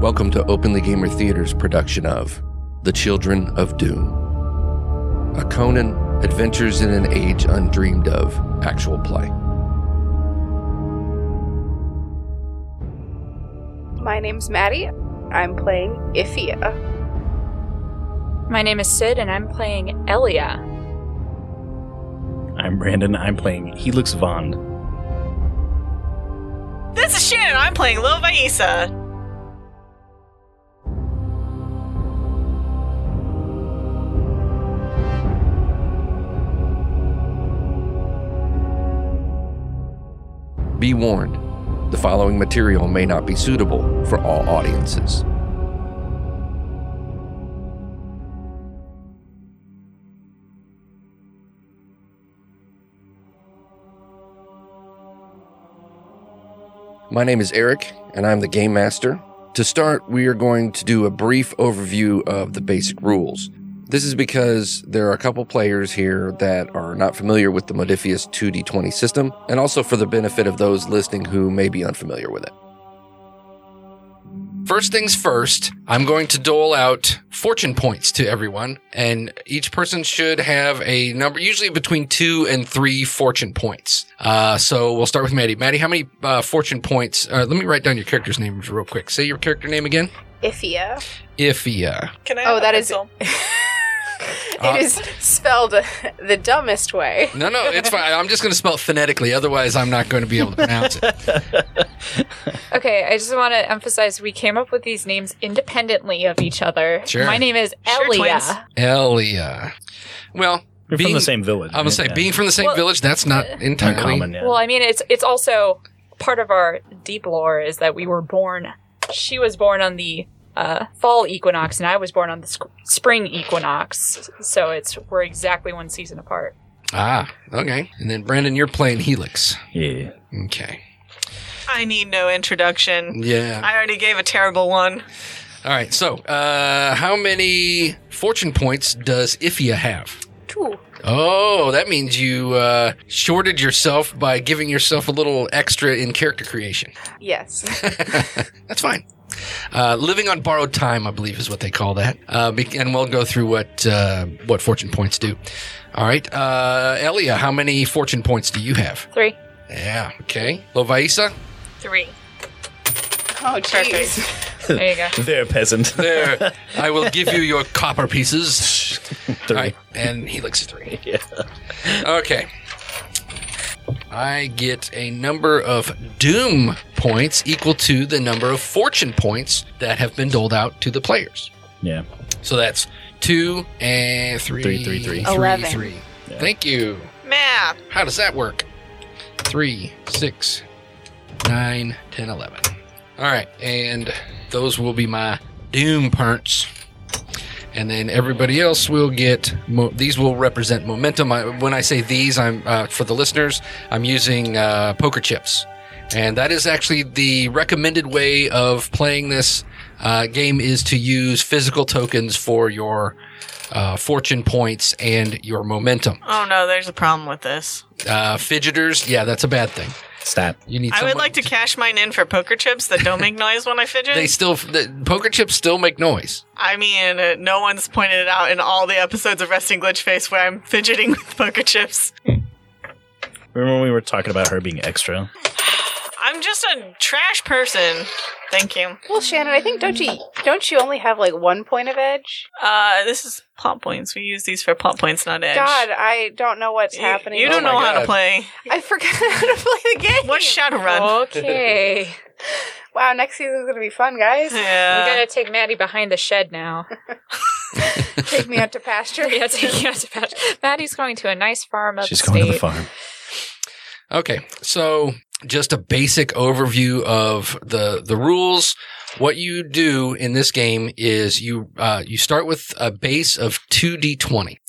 Welcome to Openly Gamer Theater's production of The Children of Doom. A Conan Adventures in an Age Undreamed of actual play. My name's Maddie. I'm playing Ifia. My name is Sid, and I'm playing Elia. I'm Brandon. I'm playing Helix Vond. This is Shannon. I'm playing Lil Vaisa. Be warned, the following material may not be suitable for all audiences. My name is Eric, and I'm the Game Master. To start, we are going to do a brief overview of the basic rules. This is because there are a couple players here that are not familiar with the Modiphius 2d20 system, and also for the benefit of those listening who may be unfamiliar with it. First things first, I'm going to dole out fortune points to everyone, and each person should have a number, usually between two and three fortune points. Uh, so we'll start with Maddie. Maddie, how many uh, fortune points? Uh, let me write down your character's name real quick. Say your character name again. Ifia. Ifia. Can I? Oh, have a that is- pencil? Uh, it is spelled the dumbest way. No, no, it's fine. I'm just going to spell it phonetically. Otherwise, I'm not going to be able to pronounce it. Okay, I just want to emphasize we came up with these names independently of each other. Sure. My name is Sure, Elia. twins. Elia. Well, We're being, from the same village. I'm gonna say Yeah. being from the same Well, village. That's not entirely. uncommon. Yeah. Well, I mean, it's it's also part of our deep lore is that we were born. She was born on the uh, fall equinox, and I was born on the sc- spring equinox. So it's we're exactly one season apart. Ah, okay. And then Brandon, you're playing Helix. yeah. Okay. I need no introduction. Yeah. I already gave a terrible one. All right. So, uh, how many fortune points does Ifia have? Two. Oh, that means you uh, shorted yourself by giving yourself a little extra in character creation. Yes. That's fine. Uh, living on borrowed time, I believe, is what they call that. Uh, and we'll go through what uh, what fortune points do. All right, uh, Elia, how many fortune points do you have? Three. Yeah, okay. Lovaisa, Three. Oh, jeez. There you go. They're peasant. there. I will give you your copper pieces. Three. All right, and Helix is three. Yeah. Okay. I get a number of doom points equal to the number of fortune points that have been doled out to the players. Yeah. So that's two and three. Three, three, three. three, Eleven. three. Yeah. Thank you. Math. How does that work? Three, six, nine, ten, eleven. All right, and those will be my doom parts. And then everybody else will get. Mo- these will represent momentum. I, when I say these, I'm uh, for the listeners. I'm using uh, poker chips, and that is actually the recommended way of playing this uh, game. Is to use physical tokens for your uh, fortune points and your momentum. Oh no, there's a problem with this. Uh, fidgeters, yeah, that's a bad thing. Stat. You need. I would someone like to cash mine in for poker chips that don't make noise when I fidget. They still the poker chips still make noise. I mean, uh, no one's pointed it out in all the episodes of Resting Glitch Face where I'm fidgeting with poker chips. Remember when we were talking about her being extra? I'm just a trash person. Thank you. Well, Shannon, I think don't you don't you only have like one point of edge? Uh, this is plot points. We use these for plot points, not edge. God, I don't know what's You- happening. You, don't Oh my know how God. to play. I forgot how to play the game. What's Shadowrun? Okay. Wow, next season's gonna be fun, guys. we Yeah. gotta take Maddie behind the shed now. Take me out to pasture. yeah, take you out to patch. Maddie's going to a nice farm She's going to the farm. Okay, so just a basic overview of the the rules. What you do in this game is you uh, you start with a base of two d twenty,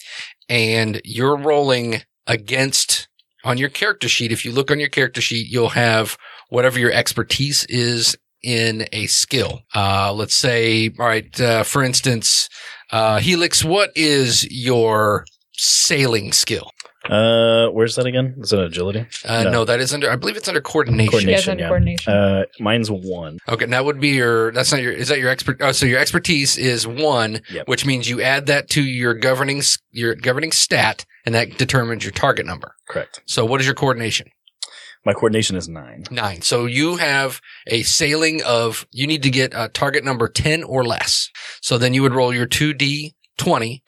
and you're rolling against on your character sheet. If you look on your character sheet, you'll have whatever your expertise is in a skill. Uh, let's say, all right, uh, for instance, uh, Helix, what is your sailing skill? Uh, where's that again? Is it agility? Uh, No. no. that is under. I believe it's under coordination. Coordination. Yes, under yeah. coordination. Uh, mine's one. Okay, and that would be your. That's not your. Is that your expert? Oh, so your expertise is one, Yep. which means you add that to your governing your governing stat, and that determines your target number. Correct. So, what is your coordination? My coordination is nine. Nine. So you have a sailing of. You need to get a target number ten or less. So then you would roll your two d twenty.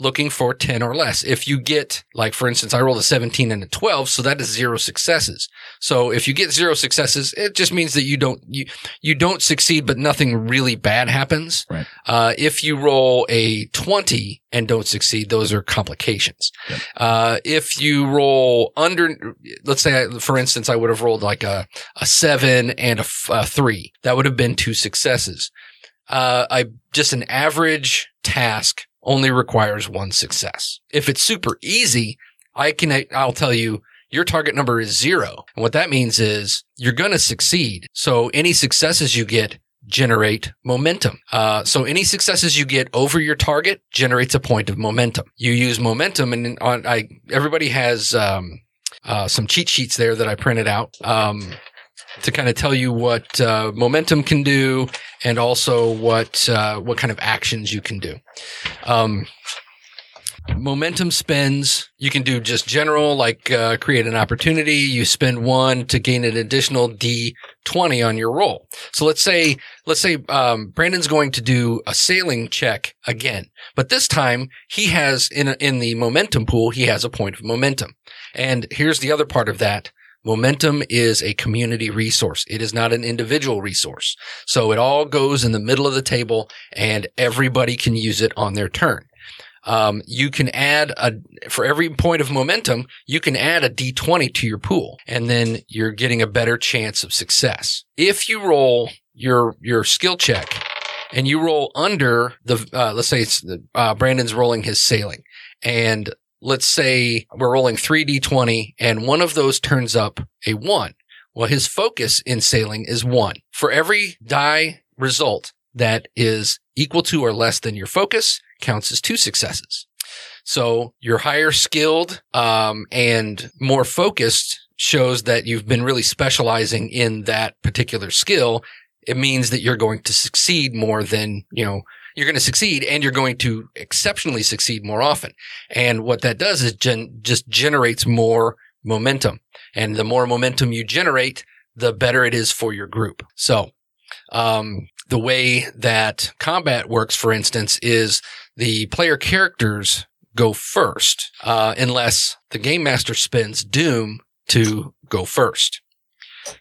Looking for 10 or less. If you get, like, for instance, I rolled a 17 and a 12, so that is zero successes. So if you get zero successes, it just means that you don't, you, you don't succeed, but nothing really bad happens. Right. Uh, if you roll a 20 and don't succeed, those are complications. Yep. Uh, if you roll under, let's say, I- for instance, I would have rolled like a, a seven and a, f- a three. That would have been two successes. Uh, I just an average task only requires one success. If it's super easy, I can, I'll tell you, your target number is zero. And what that means is you're going to succeed. So any successes you get generate momentum. Uh, so any successes you get over your target generates a point of momentum. You use momentum and on, I, everybody has, um, uh, some cheat sheets there that I printed out, um, to kind of tell you what, uh, momentum can do and also what, uh, what kind of actions you can do. Um, momentum spends you can do just general like uh, create an opportunity. You spend one to gain an additional d20 on your roll. So let's say let's say um, brandon's going to do a sailing check again but this time he has in in the momentum pool he has a point of momentum. And here's the other part of that Momentum is a community resource. It is not an individual resource. So it all goes in the middle of the table and everybody can use it on their turn. Um, you can add a, for every point of momentum, you can add a d20 to your pool and then you're getting a better chance of success. If you roll your, your skill check and you roll under the, uh, let's say it's, uh, Brandon's rolling his sailing and let's say we're rolling 3d20 and one of those turns up a one. Well, his focus in sailing is one. For every die result that is equal to or less than your focus counts as two successes. So you're higher skilled, um, and more focused shows that you've been really specializing in that particular skill. It means that you're going to succeed more than, you know, you're going to succeed and you're going to exceptionally succeed more often. And what that does is gen- just generates more momentum. And the more momentum you generate, the better it is for your group. So, um, the way that combat works, for instance, is the player characters go first, uh, unless the game master spends doom to go first.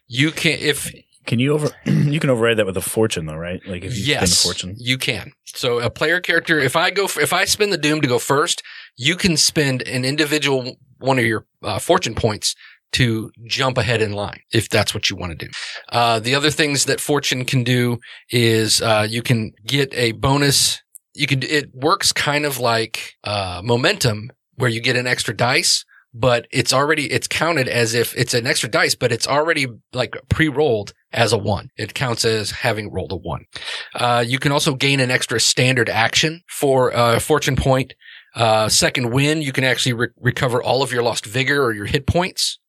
You can, if Can you over? you can override that with a fortune, though, right? Like if you spend a fortune. you can. So a player character, if I go, f if I spend the doom to go first, you can spend an individual one of your uh, fortune points to jump ahead in line if that's what you want to do. Uh, the other things that fortune can do is uh, you can get a bonus. You can. It works kind of like uh, momentum, where you get an extra dice, but it's already it's counted as if it's an extra dice, but it's already like pre-rolled as a one. It counts as having rolled a one. Uh, you can also gain an extra standard action for a fortune point. Uh, second win, you can actually re- recover all of your lost vigor or your hit points.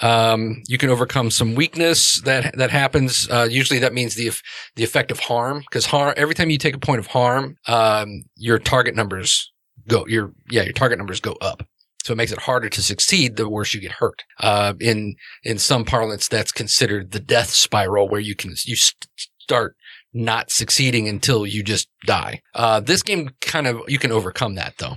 Um, you can overcome some weakness that that happens. Uh, usually, that means the the effect of harm because harm every time you take a point of harm, um, your target numbers go your yeah your target numbers go up. So it makes it harder to succeed the worse you get hurt. Uh, in in some parlance, that's considered the death spiral, where you can you st- start not succeeding until you just die. Uh, this game kind of you can overcome that though.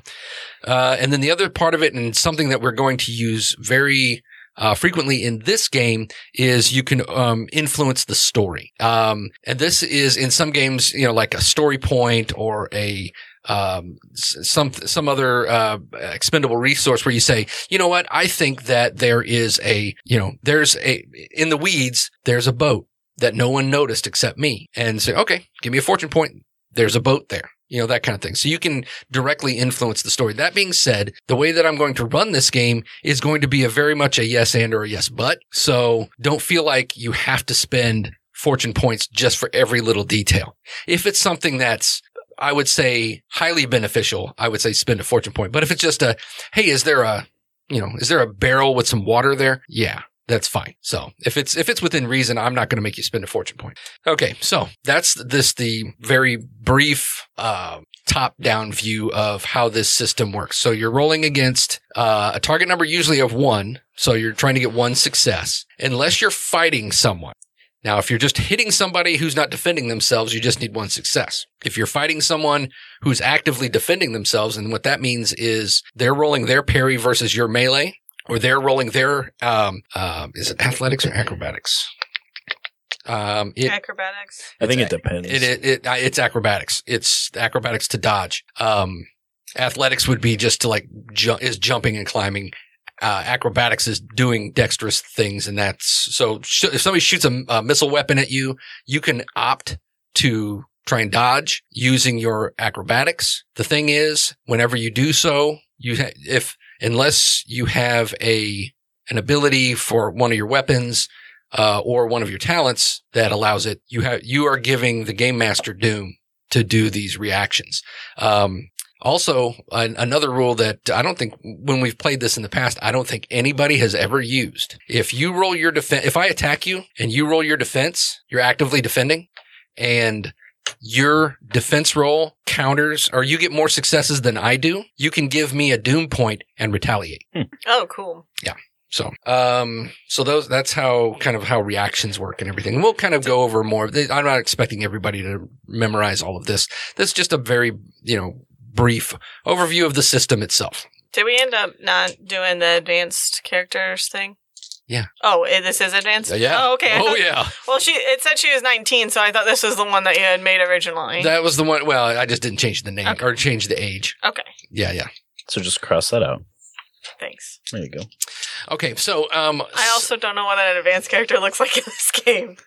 Uh, and then the other part of it, and something that we're going to use very uh, frequently in this game is you can um, influence the story. Um, and this is in some games, you know, like a story point or a um, some some other uh, expendable resource where you say, you know what, I think that there is a, you know, there's a in the weeds, there's a boat that no one noticed except me, and say, okay, give me a fortune point. There's a boat there. You know, that kind of thing. So you can directly influence the story. That being said, the way that I'm going to run this game is going to be a very much a yes and or a yes but. So don't feel like you have to spend fortune points just for every little detail. If it's something that's I would say highly beneficial. I would say spend a fortune point. But if it's just a, hey, is there a, you know, is there a barrel with some water there? Yeah. That's fine. So if it's if it's within reason, I'm not going to make you spend a fortune point. Okay, so that's this the very brief uh, top down view of how this system works. So you're rolling against uh, a target number usually of one. So you're trying to get one success, unless you're fighting someone. Now, if you're just hitting somebody who's not defending themselves, you just need one success. If you're fighting someone who's actively defending themselves, and what that means is they're rolling their parry versus your melee, or they're rolling their um, um is it athletics or acrobatics? Um, it, Acrobatics. I think it depends. it, it, it, uh, it's acrobatics. It's acrobatics to dodge. Um, athletics would be just to like ju- is jumping and climbing. Uh, acrobatics is doing dexterous things, and that's so. Sh- if somebody shoots a, a missile weapon at you, you can opt to try and dodge using your acrobatics. The thing is, whenever you do so, you ha- if unless you have a an ability for one of your weapons uh, or one of your talents that allows it, you have you are giving the game master Doom to do these reactions. Um, also, an, another rule that I don't think when we've played this in the past, I don't think anybody has ever used. If you roll your defense, if I attack you and you roll your defense, you're actively defending, and your defense roll counters or you get more successes than I do, you can give me a doom point and retaliate. Oh, cool. Yeah. So, um, so those, that's how kind of how reactions work and everything. And we'll kind of go over more. I'm not expecting everybody to memorize all of this. That's just a very, you know, brief overview of the system itself. Did we end up not doing the advanced characters thing? Yeah. Oh, eh, this is advanced. Yeah. Oh, okay. I Oh thought- yeah. Well, she it said she was 19, so I thought this was the one that you had made originally. That was the one. Well, I just didn't change the name Okay. or change the age. okay. Yeah. Yeah. so just cross that out. Thanks. There you go. Okay. So, um, I also don't know what an advanced character looks like in this game.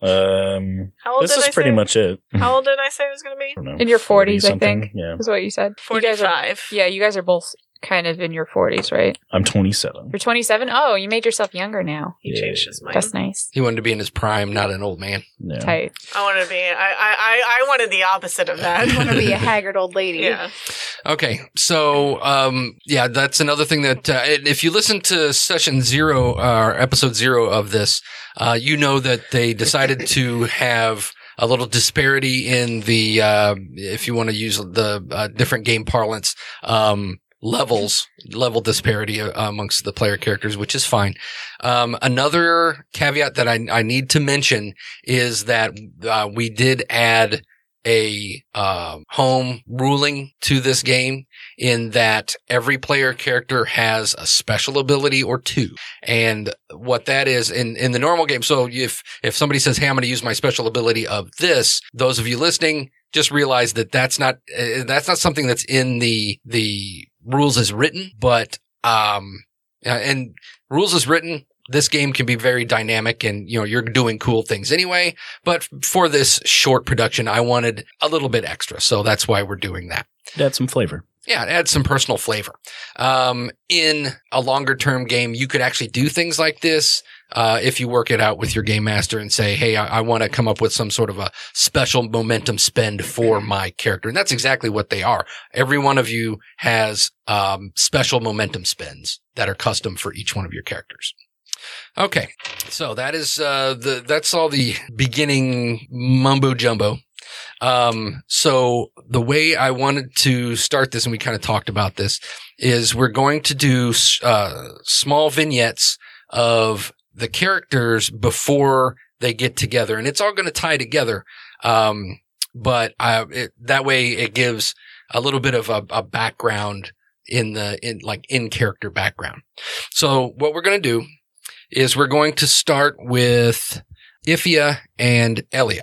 Um, How old this did is I pretty say? much it. How old did I say it was going to be? Know, In your 40s, I 40-something? think. Yeah, Is what you said. You guys are, 45. yeah, you guys are both kind of in your 40s, right? I'm 27. You're 27. Oh, you made yourself younger now. He Yeah. changed his mind. That's nice. he wanted to be in his prime, not an old man. Yeah. Tight. I wanted to be. I, I, I, I wanted the opposite of that. I want to be a haggard old lady. yeah. Okay, so um, yeah, that's another thing that uh, if you listen to session zero or episode zero of this, uh, you know that they decided to have a little disparity in the, uh, if you want to use the uh, different game parlance, um, levels, level disparity uh, amongst the player characters, which is fine. Um, another caveat that I, I need to mention is that uh, we did add a uh, home ruling to this game in that every player character has a special ability or two. And what that is in, in the normal game. So if, if somebody says, Hey, I'm going to use my special ability of this, those of you listening, just realize that that's not, uh, that's not something that's in the, the rules is written, but, um, and rules is written, this game can be very dynamic and, you know, you're doing cool things anyway. But for this short production, I wanted a little bit extra. So that's why we're doing that. Add some flavor. Yeah, add some personal flavor. Um, in a longer term game, you could actually do things like this. Uh, if you work it out with your game master and say, Hey, I, I want to come up with some sort of a special momentum spend for my character. And that's exactly what they are. Every one of you has, um, special momentum spends that are custom for each one of your characters. Okay. So that is, uh, the, that's all the beginning mumbo jumbo. Um, so the way I wanted to start this, and we kind of talked about this, is we're going to do uh, small vignettes of the characters before they get together, and it's all going to tie together. Um, but I, it, that way it gives a little bit of a, a background in the in like in character background. So what we're going to do is we're going to start with Ifia and Elia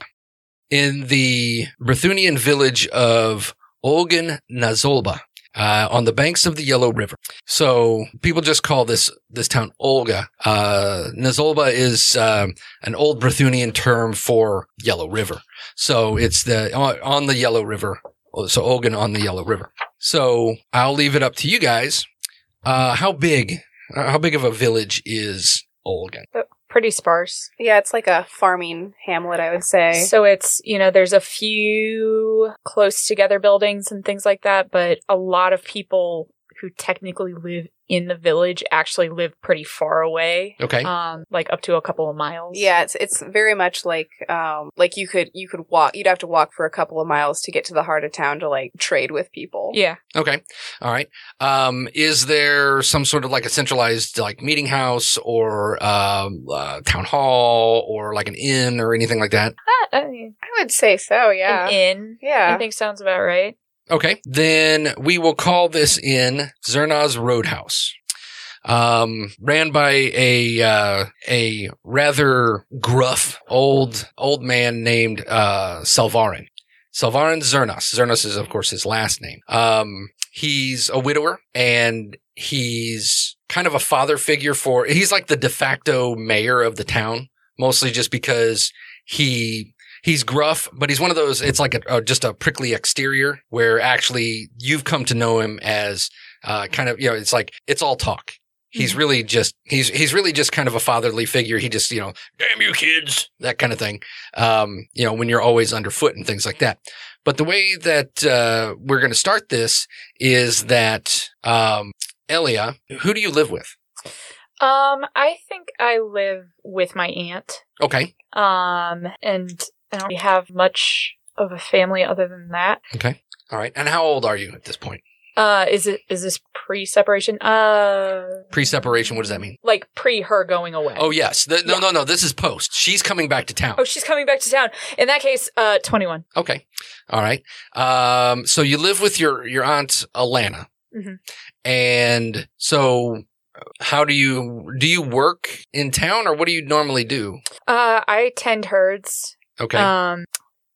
in the Brythunian village of Olgan Nazolba, uh, on the banks of the Yellow River. So people just call this, this town Olga. Uh, Nazolba is, um, an old Brythunian term for Yellow River. So it's the, on, the Yellow River. So Olgan on the Yellow River. So I'll leave it up to you guys. Uh, how big, uh, how big of a village is Olgan? Pretty sparse. Yeah, it's like a farming hamlet, I would say. So it's, you know, there's a few close together buildings and things like that, but a lot of people who technically live in the village actually live pretty far away. Okay. Um, like up to a couple of miles. Yeah, it's it's very much like um like you could you could walk you'd have to walk for a couple of miles to get to the heart of town to like trade with people. Yeah. Okay. All right. Um, is there some sort of like a centralized like meeting house or um, uh, town hall or like an inn or anything like that? Uh, I mean, I would say so, yeah. An inn. Yeah. I yeah. think sounds about right. Okay. Then we will call this in Zernas Roadhouse. Um, ran by a, uh, a rather gruff old, old man named, uh, Salvarin. Salvarin Zernas. Zernas is, of course, his last name. Um, he's a widower and he's kind of a father figure for, he's like the de facto mayor of the town, mostly just because he he's gruff, but he's one of those. It's like a, a just a prickly exterior where actually you've come to know him as uh, kind of you know. It's like it's all talk. He's really just he's he's really just kind of a fatherly figure. He just you know, damn you kids, that kind of thing. Um, you know, when you're always underfoot and things like that. But the way that uh, we're going to start this is that um, Elia, who do you live with? Um, I think I live with my aunt. Okay, Um, and I don't really have much of a family other than that. okay, all right. And how old are you at this point? Uh, is it is this pre-separation? Uh, Pre-separation. What does that mean? like pre her going away. Oh yes. The, no, Yeah. no, no. This is post. She's coming back to town. Oh, she's coming back to town. In that case, uh, twenty-one. Okay. All right. Um, so you live with your, your aunt Alana. Mhm. And so how do you, do you work in town or what do you normally do? Uh, I tend herds. Okay. Um,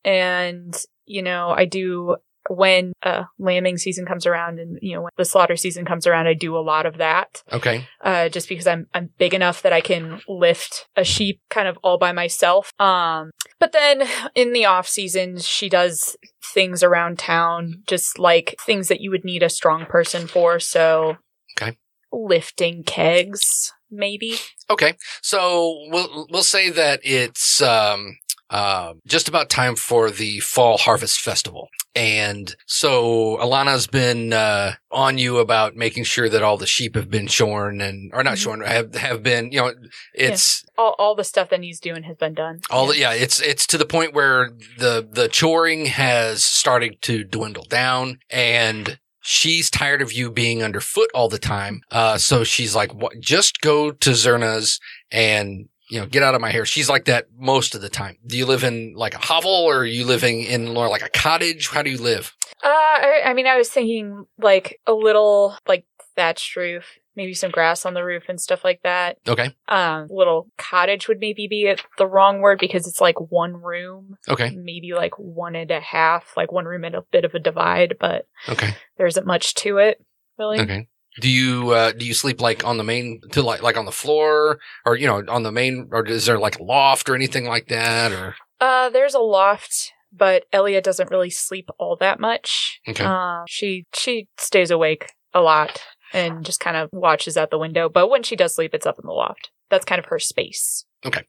and you know, I do when uh lambing season comes around, and you know when the slaughter season comes around, I do a lot of that. okay. Uh, just because I'm I'm big enough that I can lift a sheep kind of all by myself. Um, but then in the off season, she does things around town, just like things that you would need a strong person for. So, Okay. lifting kegs, maybe. Okay. So we'll, we'll say that it's, um, uh, just about time for the fall harvest festival. And so Alana's been, uh, on you about making sure that all the sheep have been shorn and, or not Mhm. shorn, have, have been, you know, it's, All all the stuff that he's doing has been done. All the, yeah, it's it's to the point where the the choring has started to dwindle down, and she's tired of you being underfoot all the time. Uh, so she's like, what, just go to Zerna's and you know get out of my hair. She's like that most of the time. Do you live in like a hovel, or are you living in more like a cottage? How do you live? Uh, I, I mean, I was thinking like a little like thatched roof, maybe some grass on the roof and stuff like that. Okay, Um, little cottage would maybe be the wrong word because it's like one room, okay, maybe like one and a half, like one room and a bit of a divide, but okay, there isn't much to it, really. okay. Do you uh, do you sleep like on the main to like like on the floor or you know on the main or is there like a loft or anything like that or Uh, there's a loft, but Elia doesn't really sleep all that much. Okay. Um, she she stays awake a lot and just kind of watches out the window. But when she does sleep, it's up in the loft. That's kind of her space. Okay.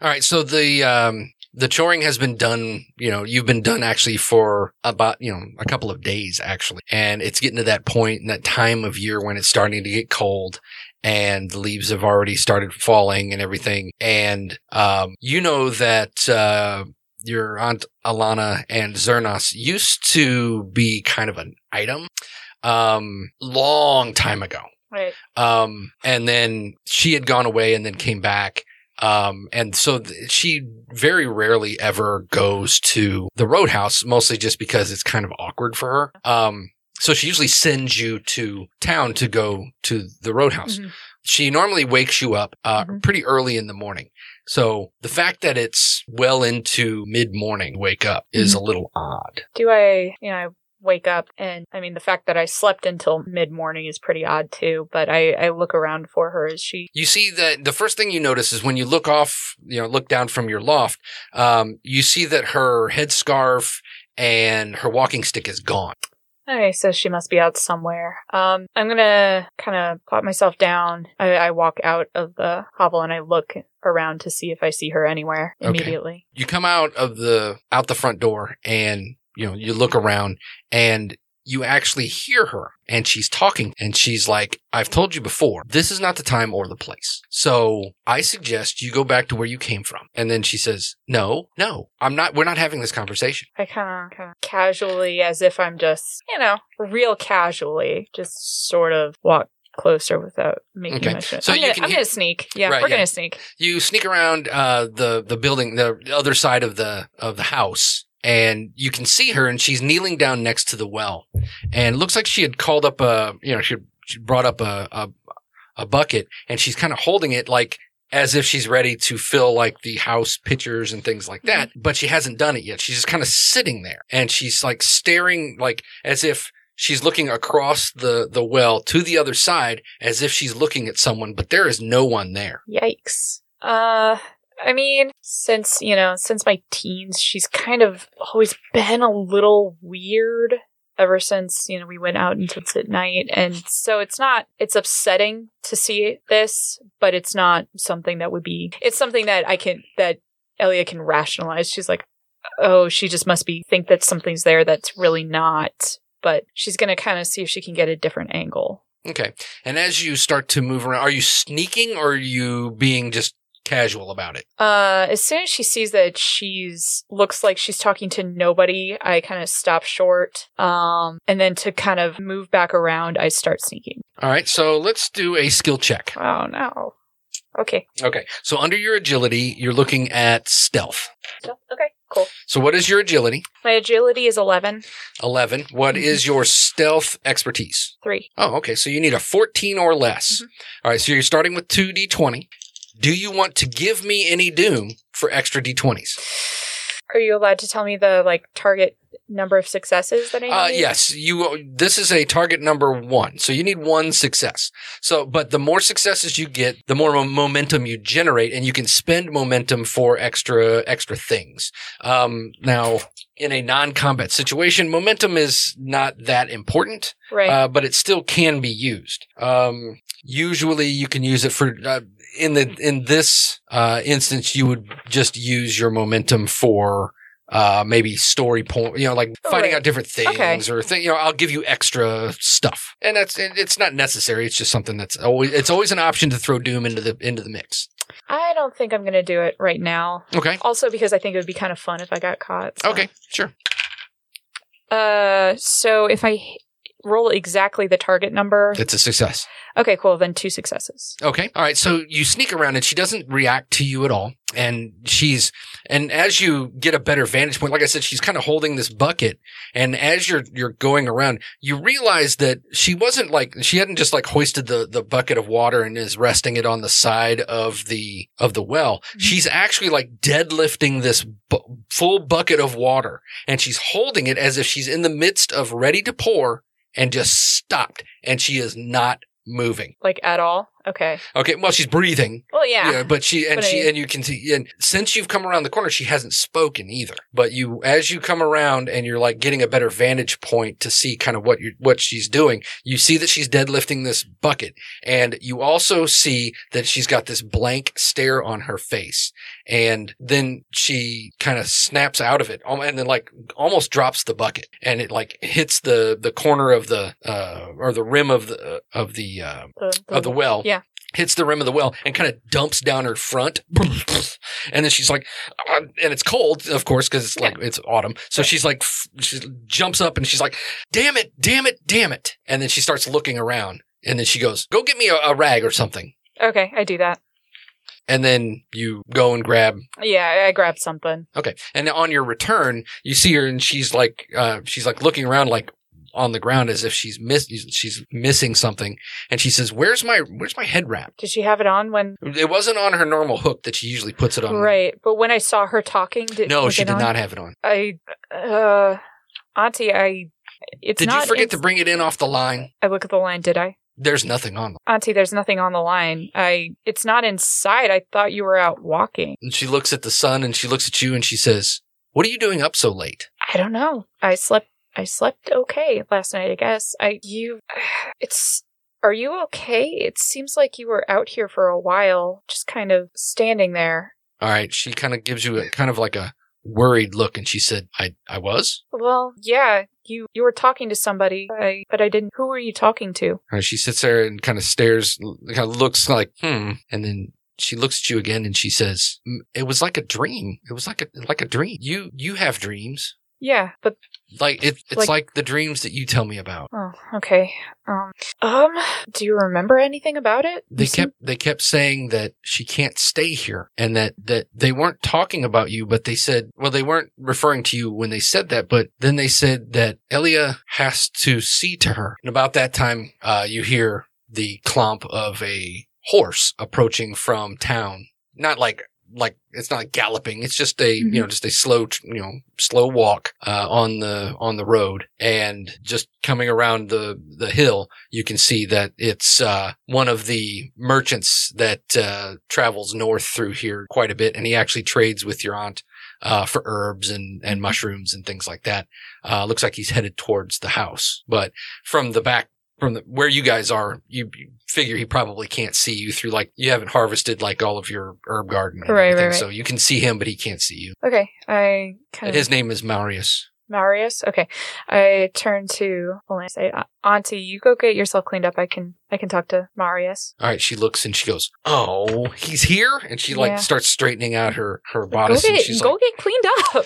All right, so the um the choring has been done, you know, you've been done actually for about, you know, a couple of days actually. And it's getting to that point in that time of year when it's starting to get cold and the leaves have already started falling and everything. And um you know that uh your aunt Alana and Zernas used to be kind of an item um long time ago. Right. Um, and then she had gone away and then came back. Um, and so th- she very rarely ever goes to the roadhouse, mostly just because it's kind of awkward for her. Um, so she usually sends you to town to go to the roadhouse. Mhm. She normally wakes you up, uh, Mhm. pretty early in the morning. So the fact that it's well into mid morning wake up is a little odd. Do I, you know, I wake up and I mean, the fact that I slept until mid morning is pretty odd too, but I, I look around for her as she, you see that the first thing you notice is when you look off, you know, look down from your loft, um, you see that her headscarf and her walking stick is gone. okay, so she must be out somewhere. Um, I'm gonna kind of plop myself down. I, I walk out of the hovel and I look around to see if I see her anywhere Okay. immediately. You come out of the, out the front door and, you know, you look around and you actually hear her and she's talking and she's like, I've told you before, this is not the time or the place. So I suggest you go back to where you came from. And then she says, no, no, I'm not, we're not having this conversation. I kind of, casually, as if I'm just, you know, real casually, just sort of walk closer without making Okay. much. So I'm, you gonna, can I'm hear- gonna sneak. Yeah, Right, we're yeah. gonna sneak. You sneak around, uh, the, the building, the other side of the, of the house. And you can see her and she's kneeling down next to the well. And it looks like she had called up a, you know, she, she brought up a, a, a bucket and she's kind of holding it like as if she's ready to fill like the house pitchers and things like that, but she hasn't done it yet. She's just kind of sitting there and she's like staring like as if she's looking across the, the well to the other side as if she's looking at someone, but there is no one there. Yikes. Uh, I mean, since, you know, since my teens, she's kind of always been a little weird ever since, you know, we went out into at night. And so it's not, it's upsetting to see this, but it's not something that would be, it's something that I can, that Elia can rationalize. She's like, oh, she just must be, think that something's there that's really not. But she's going to kind of see if she can get a different angle. Okay. And as you start to move around, are you sneaking or are you being just casual about it? Uh, as soon as she sees that she's looks like she's talking to nobody, I kind of stop short. Um, and then to kind of move back around, I start sneaking. All right. So let's do a skill check. Oh no. Okay. Okay. So under your agility, you're looking at stealth. So, okay. Cool. So what is your agility? My agility is 11. 11. What is your stealth expertise? 3. Oh, okay. So you need a 14 or less. Mhm. All right. So you're starting with 2d20. Do you want to give me any doom for extra d20s? Are you allowed to tell me the like target number of successes that I need? Uh, yes, you. This is a target number one, so you need one success. So, but the more successes you get, the more momentum you generate, and you can spend momentum for extra extra things. Um, now, in a non-combat situation, momentum is not that important, Right. uh, but it still can be used. Um, usually, you can use it for. Uh, in the in this uh, instance, you would just use your momentum for uh, maybe story point, you know, like finding Right. out different things Okay. or thing, you know, I'll give you extra stuff. And that's, it- it's not necessary. It's just something that's always, it's always an option to throw Doom into the, into the mix. I don't think I'm going to do it right now. Okay. Also because I think it would be kind of fun if I got caught. so. Okay. Sure. Uh, so if I roll exactly the target number, It's a success. okay, cool. Then two successes. Okay. All right. So you sneak around and she doesn't react to you at all. And she's, and as you get a better vantage point, like I said, she's kind of holding this bucket. And as you're, you're going around, you realize that she wasn't like, she hadn't just like hoisted the, the bucket of water and is resting it on the side of the, of the well. Mm-hmm. She's actually like deadlifting this bu- full bucket of water and she's holding it as if she's in the midst of ready to pour and just stopped. And she is not moving. Like at all? Okay. Okay. Well, she's breathing. Well, yeah. but she and But she I- and you can see and since you've come around the corner, she hasn't spoken either. But you, as you come around and you're like getting a better vantage point to see kind of what you what she's doing, you see that she's deadlifting this bucket, and you also see that she's got this blank stare on her face, and then she kind of snaps out of it, and then like almost drops the bucket, and it like hits the the corner of the uh or the rim of the of the uh, The, of the well. Yeah. Hits the rim of the well and kind of dumps down her front. And then she's like, uh, and it's cold, of course, because it's like, it's autumn. So she's like, she jumps up and she's like, damn it, damn it, damn it. And then she starts looking around and then she goes, go get me a, a rag or something. Okay, I do that. And then you go and grab Yeah, I I grabbed something. Okay. And on your return, you see her and she's like, uh, she's like looking around like on the ground as if she's miss, she's missing something. And she says, where's my, where's my head wrap? Did she have it on when? It wasn't on her normal hook that she usually puts it on. Right, but when I saw her talking, did No, she did on? not have it on. I, uh, Auntie, I. It's Did not. you forget to bring it in off the line? I look at the line. Did I? There's nothing on them. Auntie, there's nothing on the line. I. It's not inside. I thought you were out walking. And she looks at the sun and she looks at you and she says, what are you doing up so late? I don't know. I slept. I slept okay last night. I guess. I. You. It's. Are you okay? It seems like you were out here for a while, just kind of standing there. All right. She kind of gives you a kind of like a, worried look, and she said, "I I was." Well, yeah, you you were talking to somebody, I, but I didn't. Who were you talking to? She sits there and kind of stares, kind of looks like, hmm, and then she looks at you again and she says, "Mm, "It was like a dream. It was like a like a dream. You you have dreams." Yeah, but Like it, it's Like- like, the dreams that you tell me about. oh, okay. Um, um, do you remember anything about it? They You kept they kept saying that she can't stay here, and that that they weren't talking about you, but they said, well, they weren't referring to you when they said that, but then they said that Elia has to see to her. And about that time, uh, you hear the clomp of a horse approaching from town, not like. Like it's not galloping. It's just a you know just a slow you know slow walk uh, on the on the road, and just coming around the the hill, you can see that it's uh, one of the merchants that uh, travels north through here quite a bit, and he actually trades with your aunt uh, for herbs and and mushrooms and things like that. Uh, looks like he's headed towards the house, but from the back. From the, where you guys are, you, you figure he probably can't see you through like you haven't harvested like all of your herb garden, and Right, right, everything, right. so you can see him, but he can't see you. Okay, I kind of his name is Marius. Marius. Okay, I turn to Elena and say, "Uh, "Auntie, you go get yourself cleaned up. I can I can talk to Marius." All right, she looks and she goes, "Oh, he's here," and she like Yeah. starts straightening out her her Go bodice, and she's go like, get cleaned up.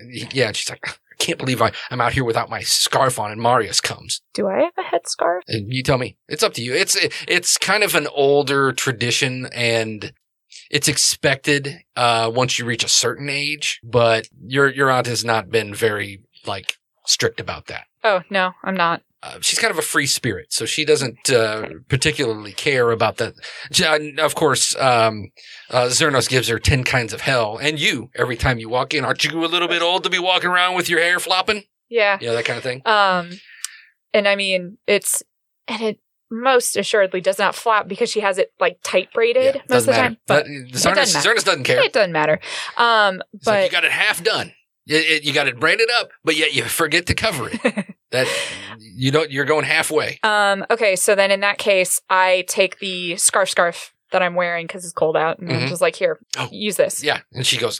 "Yeah," and she's like, "I can't believe I, I'm out here without my scarf on," and Marius comes. Do I have a headscarf? And you tell me, it's up to you. It's it's kind of an older tradition, and it's expected uh, once you reach a certain age. But your your aunt has not been very like strict about that. Oh no, I'm not. Uh, she's kind of a free spirit, so she doesn't uh, particularly care about that. Uh, of course, um, uh, Zernos gives her ten kinds of hell, and you every time you walk in. Aren't you a little bit old to be walking around with your hair flopping? Yeah. Yeah, that kind of thing. Um, and I mean it's and it most assuredly does not flap because she has it like tight braided Yeah, most of the doesn't time. But That- Zernos, doesn't. Zernos doesn't care. it doesn't matter. Um, It's like but you got it half done. It- it- you got it braided up, but yet you forget to cover it. that you don't. You're going halfway. Um, okay, so then in that case, I take the scarf scarf that I'm wearing because it's cold out, and I'm Mhm. just like, here, Oh. use this. Yeah, and she goes.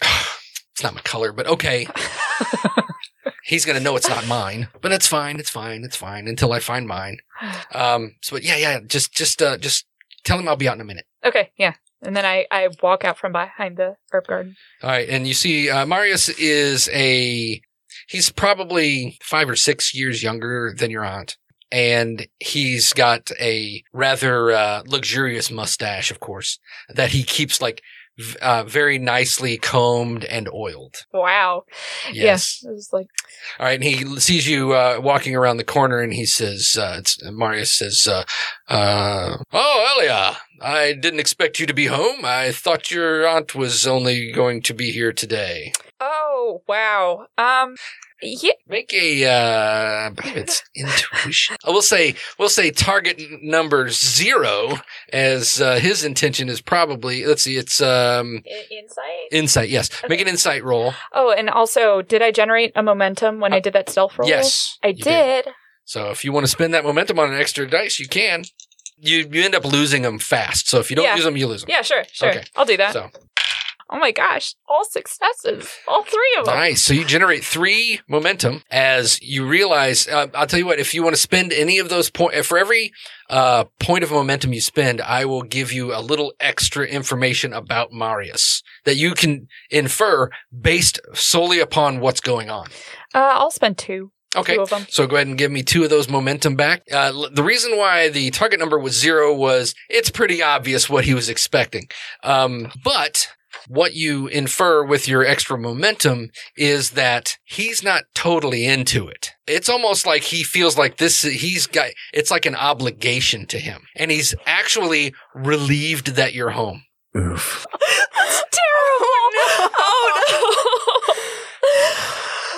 It's not my color, but okay. He's gonna know it's not mine, but it's fine. It's fine. It's fine until I find mine. Um. So, but yeah, yeah. Just, just, uh, just tell him I'll be out in a minute. okay, yeah. And then I, I walk out from behind the herb garden. All right. And you see, uh, Marius is a. He's probably five or six years younger than your aunt. And he's got a rather uh, luxurious mustache, of course, that he keeps like uh, very nicely combed and oiled. Wow. Yes. Yeah, it was like, All right, and he sees you uh, walking around the corner, and he says, uh, it's, Marius says, uh, uh, "Oh, Elia, I didn't expect you to be home. I thought your aunt was only going to be here today. Oh, wow. Um, yeah, Make a, uh, I it's intuition. I will say, we'll say target number zero, as uh, his intention is probably. Let's see, it's um, insight. insight. Yes, make an insight roll. Oh, and also, did I generate a momentum when I did that stealth roll? Uh, Yes, I you did. So if you want to spend that momentum on an extra dice, you can. You you end up losing them fast. So if you don't Yeah. use them, you lose them. Yeah, sure, sure. Okay. I'll do that. So Oh my gosh, all successes. All three of them. nice. So you generate three momentum as you realize. Uh, I'll tell you what. If you want to spend any of those point for every uh, point of momentum you spend, I will give you a little extra information about Marius that you can infer based solely upon what's going on. Uh, I'll spend two. Okay. Two of them. So go ahead and give me two of those momentum back. Uh, l- the reason why the target number was zero was it's pretty obvious what he was expecting. Um, but what you infer with your extra momentum is that he's not totally into it. It's almost like he feels like this, he's got, it's like an obligation to him. And he's actually relieved that you're home. Oof. That's terrible. Oh no.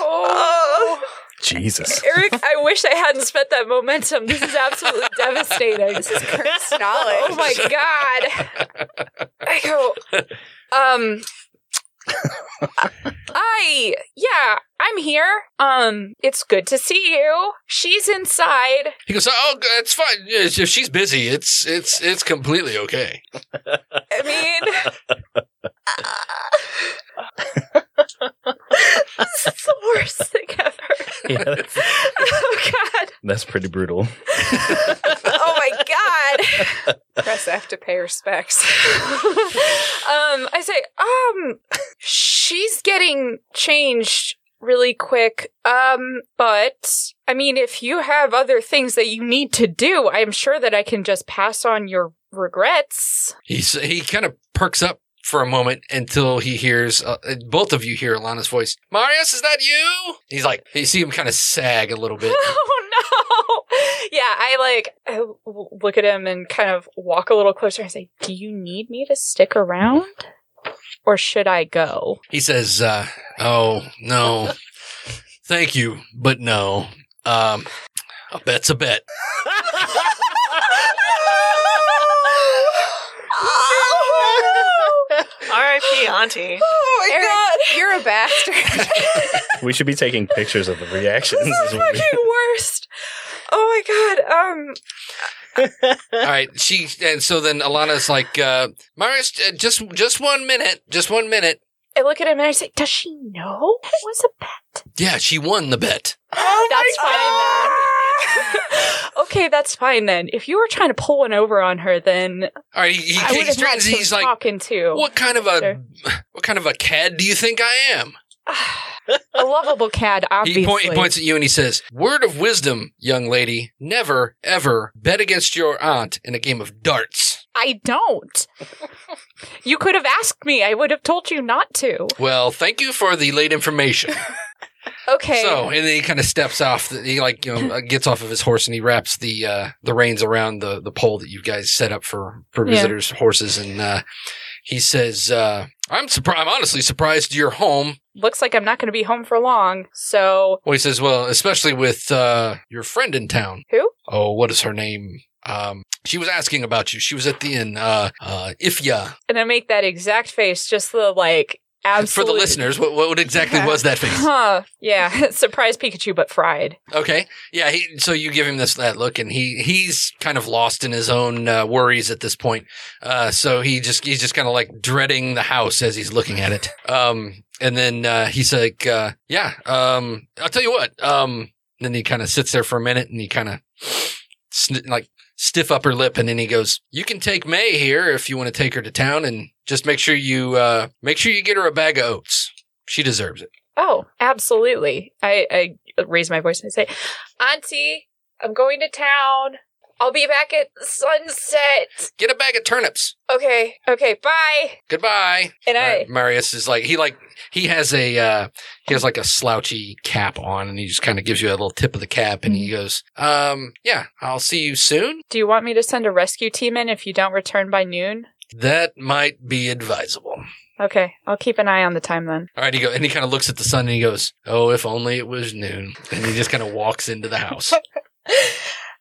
oh. Jesus. Eric, I wish I hadn't spent that momentum. This is absolutely devastating. This is cursed knowledge. Oh my god. I go, um, I, yeah, I'm here. Um, it's good to see you. She's inside. He goes, "Oh, it's fine. If she's busy, it's it's it's completely okay." I mean, this is the worst thing ever. Yeah, oh God. That's pretty brutal. oh my God. Press F to pay respects. um, I say, um, she's getting changed really quick. Um, but I mean, if you have other things that you need to do, I'm sure that I can just pass on your regrets. He's, he kind of perks up for a moment until he hears uh, both of you hear Alana's voice. Marius, is that you? He's like, you see him kind of sag a little bit. oh no! Yeah, I like I look at him and kind of walk a little closer and say, "Do you need me to stick around, or should I go?" He says, uh, "Oh no, thank you, but no. Um, a bet's a bet." R.I.P. Auntie. Oh my Eric, you're a bastard. We should be taking pictures of the reactions. This is fucking worst. Oh my god. Um. All right, she and so then Alana's like, uh, "Marius, uh, just just one minute, just one minute." I look at him and I say, "Does she know it was a bet?" Yeah, she won the bet. that's fine then. okay, that's fine then. If you were trying to pull one over on her, then All right, he, he, I would He's like, talking to. "What kind of a Sure. what kind of a cad do you think I am?" a lovable cad, obviously. He, point, he points at you and he says, "Word of wisdom, young lady: never, ever bet against your aunt in a game of darts." I don't. you could have asked me. I would have told you not to. Well, thank you for the late information. Okay. So, and then he kind of steps off. The, he like you know uh, gets off of his horse and he wraps the uh, the reins around the the pole that you guys set up for for Yeah. visitors' horses, and uh, he says, uh, "I'm surprised. I'm honestly surprised you're home." Looks like I'm not going to be home for long. So, Well, he says, "Well, especially with uh, your friend in town." Who? Oh, what is her name? Um, she was asking about you. She was at the inn. Uh, uh, Ifya. and I make that exact face, just the like For the listeners, what, what exactly was that face? Huh. Yeah. Surprise Pikachu, but fried. Okay. Yeah. He, so you give him this that look, and he he's kind of lost in his own uh, worries at this point. Uh, so he just he's just kind of like dreading the house as he's looking at it. Um, and then uh, he's like, uh, "Yeah. Um, I'll tell you what." Um, then he kind of sits there for a minute, and he kind of sn- like stiff upper lip, and then he goes, "You can take May here if you want to take her to town, and just make sure you uh, make sure you get her a bag of oats. She deserves it." Oh, absolutely. I, I raise my voice and I say, Auntie, I'm going to town. I'll be back at sunset. Get a bag of turnips. Okay. Okay. Bye. Goodbye. And I, Uh, Marius is like he like he has a uh he has like a slouchy cap on and he just kind of gives you a little tip of the cap and he Mm-hmm. goes, Um, yeah, I'll see you soon. do you want me to send a rescue team in if you don't return by noon? That might be advisable. Okay. I'll keep an eye on the time then. All right, he go and he kind of looks at the sun and he goes, Oh, if only it was noon. And he just kind of walks into the house.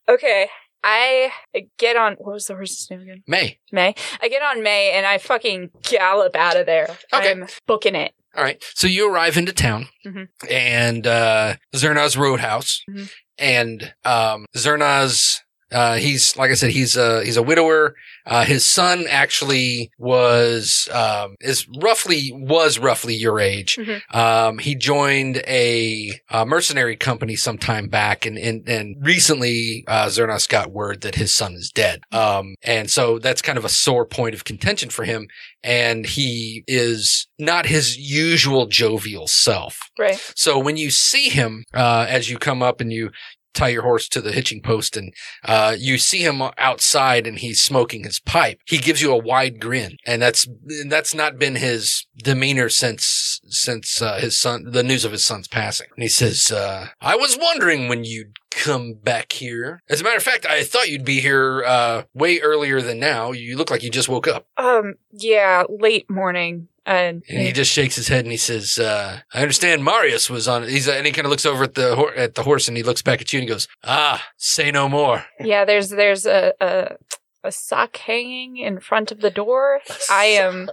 Okay. I get on, what was the horse's name again? May. May. I get on May and I fucking gallop out of there. Okay. I'm booking it. All right. So you arrive into town Mhm. and uh Zernas Roadhouse. Mhm. And um Zernas uh he's like I said, he's a he's a widower. Uh his son actually was um is roughly was roughly your age. Mhm. Um he joined a, uh mercenary company some time back and and, and recently uh Zernas got word that his son is dead. Um and so that's kind of a sore point of contention for him and he is not his usual jovial self. Right. So when you see him, uh, as you come up and you tie your horse to the hitching post and, uh, you see him outside and he's smoking his pipe, he gives you a wide grin. And that's, that's not been his demeanor since, since, uh, his son, the news of his son's passing. And he says, uh, I was wondering when you'd come back here. As a matter of fact, I thought you'd be here, uh, way earlier than now. You look like you just woke up. Um, yeah, late morning. And, And he just shakes his head and he says, uh, I understand Marius was on He's, and he kind of looks over at the, hor- at the horse and he looks back at you and he goes, ah, say no more. yeah, there's, there's a, a, a sock hanging in front of the door. I am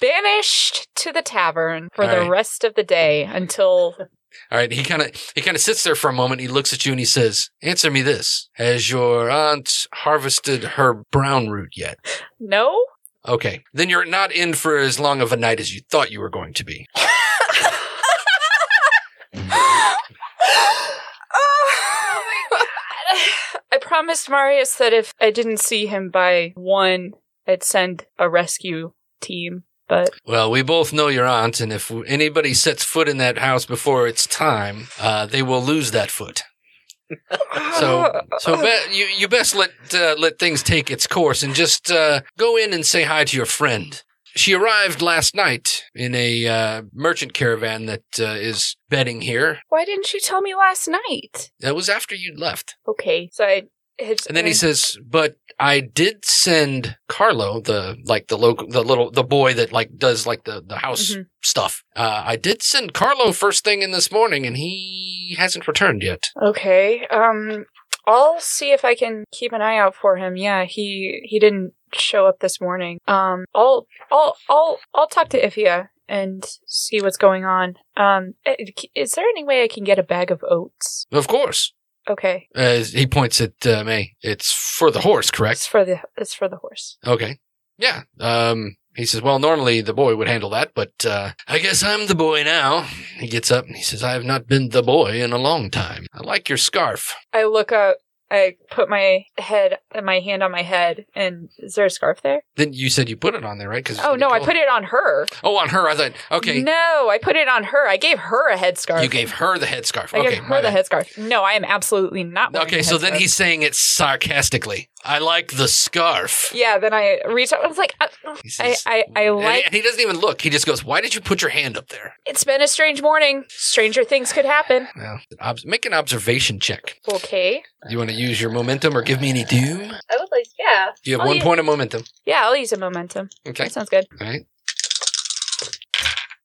banished to the tavern for the rest of the day until All right. He kind of, he kind of sits there for a moment. He looks at you and he says, answer me this. Has your aunt harvested her brown root yet? no. Okay. Then you're not in for as long of a night as you thought you were going to be. I promised Marius that if I didn't see him by one, I'd send a rescue team. But well, we both know your aunt, and if anybody sets foot in that house before it's time, uh, they will lose that foot. So, so be- you you best let uh, let things take its course and just uh, go in and say hi to your friend. She arrived last night in a uh, merchant caravan that uh, is bedding here. why didn't you tell me last night? That was after you'd left. Okay, so I. And then he says, "But I did send Carlo, the like the local, the little, the boy that like does like the the house Mhm. stuff. Uh, I did send Carlo first thing in this morning, and he hasn't returned yet. Okay. Um, I'll see if I can keep an eye out for him. Yeah, he he didn't show up this morning. Um, I'll I'll I'll I'll talk to Ifia and see what's going on. Um, eh, is there any way I can get a bag of oats? Of course." Okay, As he points at uh, May, it's for the horse, correct? it's for the it's for the horse. Okay. Yeah. Um, he says, well, normally the boy would handle that, but, uh, I guess I'm the boy now. He gets up and he says, I have not been the boy in a long time. I like your scarf. I look up. I put my head, my hand on my head, and is there a scarf there? Then you said you put it on there, right? Cause Oh no, I put it on her. Oh, on her. I thought, okay. No, I put it on her. I gave her a headscarf. You gave her the headscarf. I okay. gave her the headscarf. No, I am absolutely not. wearing Okay. So then he's saying it sarcastically. I like the scarf. Yeah, then I reach out. I was like, uh, I, says- I, I he- like. and he doesn't even look. He just goes, why did you put your hand up there? It's been a strange morning. Stranger things could happen. Well, ob- make an observation check. Okay. You want to use your momentum or give me any doom? I would like, yeah. You have one yeah. point of momentum. Yeah, I'll use a momentum. Okay. That sounds good. All right.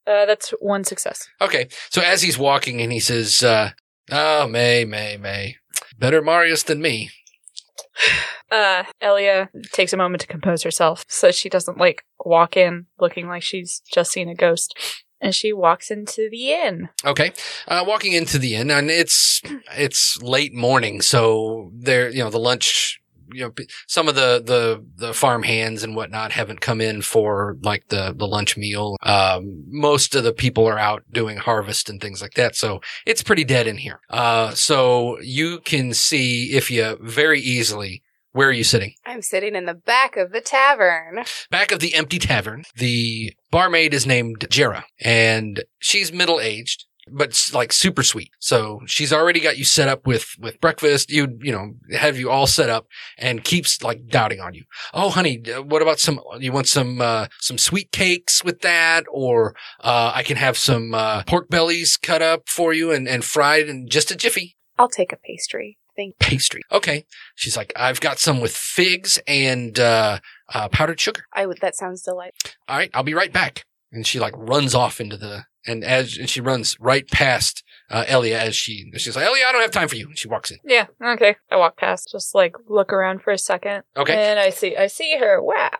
Uh, that's one success. Okay. So as he's walking and he says, uh, oh, May, May, May. Better Marius than me. Uh, Elia takes a moment to compose herself so she doesn't like walk in looking like she's just seen a ghost. And she walks into the inn. Okay. Uh, walking into the inn and it's, it's late morning. So there, you know, the lunch, you know, some of the, the, the farm hands and whatnot haven't come in for like the, the lunch meal. Um, most of the people are out doing harvest and things like that. So it's pretty dead in here. Uh, so you can see if you very easily, where are you sitting? I'm sitting in the back of the tavern. Back of the empty tavern, the barmaid is named Jera, and she's middle aged, but like super sweet. So she's already got you set up with with breakfast. You you know have you all set up, and keeps like doubting on you. Oh, honey, what about some? You want some uh, some sweet cakes with that, or uh, I can have some uh, pork bellies cut up for you and and fried in just a jiffy. I'll take a pastry. Thank you. Pastry. Okay. She's like, I've got some with figs and uh, uh, powdered sugar. I would. That sounds delightful. all right, I'll be right back. And she like runs off into the, and as, and she runs right past, uh, Elia as she, she's like, Elia, I don't have time for you. And she walks in. Yeah, okay. I walk past, just like look around for a second. Okay. And I see I see her. Wow.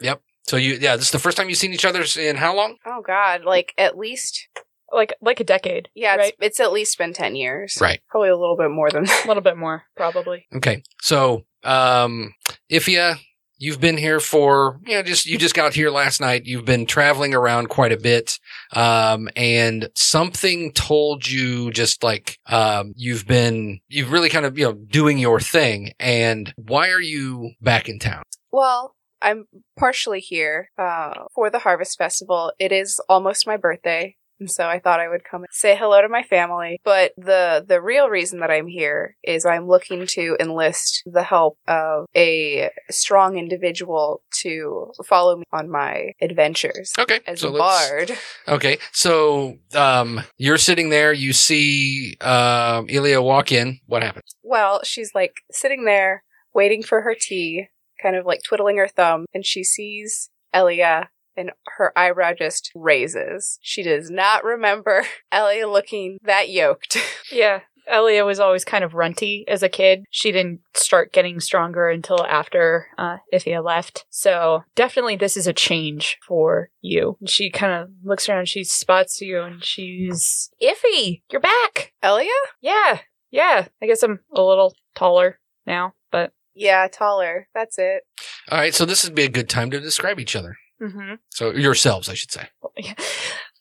Yep. So you, yeah, this is the first time you've seen each other in how long? Oh God! Like at least. Like like a decade. Yeah, it's, Right. it's at least been ten years. Right. Probably a little bit more than that. A little bit more, probably. Okay. So, um, Ifia, you've been here for, you know, just, you just got here last night. You've been traveling around quite a bit. Um, and something told you just like, um, you've been, you've really kind of, you know, doing your thing. And why are you back in town? Well, I'm partially here uh, for the Harvest Festival. It is almost my birthday, and so I thought I would come and say hello to my family. But the the real reason that I'm here is I'm looking to enlist the help of a strong individual to follow me on my adventures Okay. as so a bard. Okay, so um, you're sitting there. You see um, Ilya walk in. What happened? Well, she's like sitting there waiting for her tea, kind of like twiddling her thumb, and she sees Elia and her eyebrow just raises. She does not remember Elia looking that yoked. Yeah. Elia was always kind of runty as a kid. She didn't start getting stronger until after uh, Ifia left. So definitely this is a change for you. She kind of looks around, she spots you, and she's Iffy, you're back. Elia? Yeah, yeah. I guess I'm a little taller now, but Yeah, taller. That's it. All right, so this would be a good time to describe each other. Hmm So yourselves, I should say.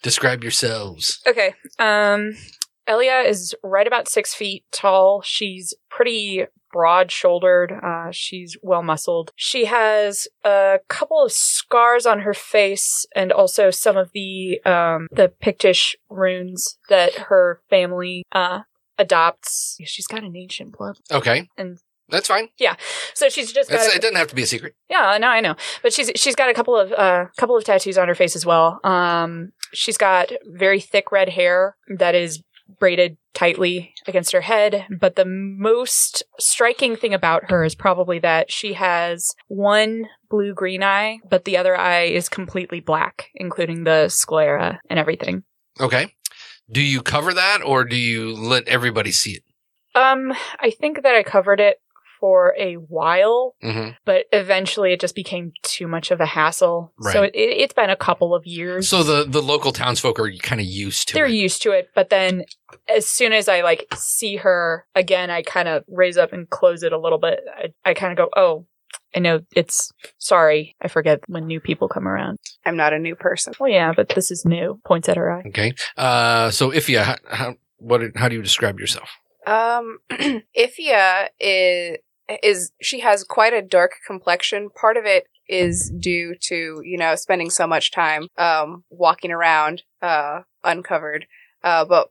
Describe yourselves. Okay. Um Elia is right about six feet tall. She's pretty broad shouldered. Uh, she's well muscled. She has a couple of scars on her face and also some of the um, the Pictish runes that her family uh, adopts. She's got an ancient blood, Okay. And- that's fine. Yeah. So she's just got. A- it doesn't have to be a secret. yeah, no, I know, but she's she's got a couple of uh, couple of tattoos on her face as well. Um, she's got very thick red hair that is braided tightly against her head. But the most striking thing about her is probably that she has one blue green eye, but the other eye is completely black, including the sclera and everything. Okay. Do you cover that or do you let everybody see it? Um, I think that I covered it for a while, hmm but eventually it just became too much of a hassle. So Right. it, it, it's been a couple of years. So the, the local townsfolk are kind of used to it. they're it. used to it, but then as soon as I like see her again, I kind of raise up and close it a little bit. I, I kind of go, "Oh, I know it's sorry. I forget when new people come around." I'm not a new person. Well, yeah, but this is new. Points at her eye. Okay. Uh, so Ifya, how, how, what, how do you describe yourself? Um, Ifia is is she has quite a dark complexion. Part of it is due to you know spending so much time um walking around uh uncovered. Uh, but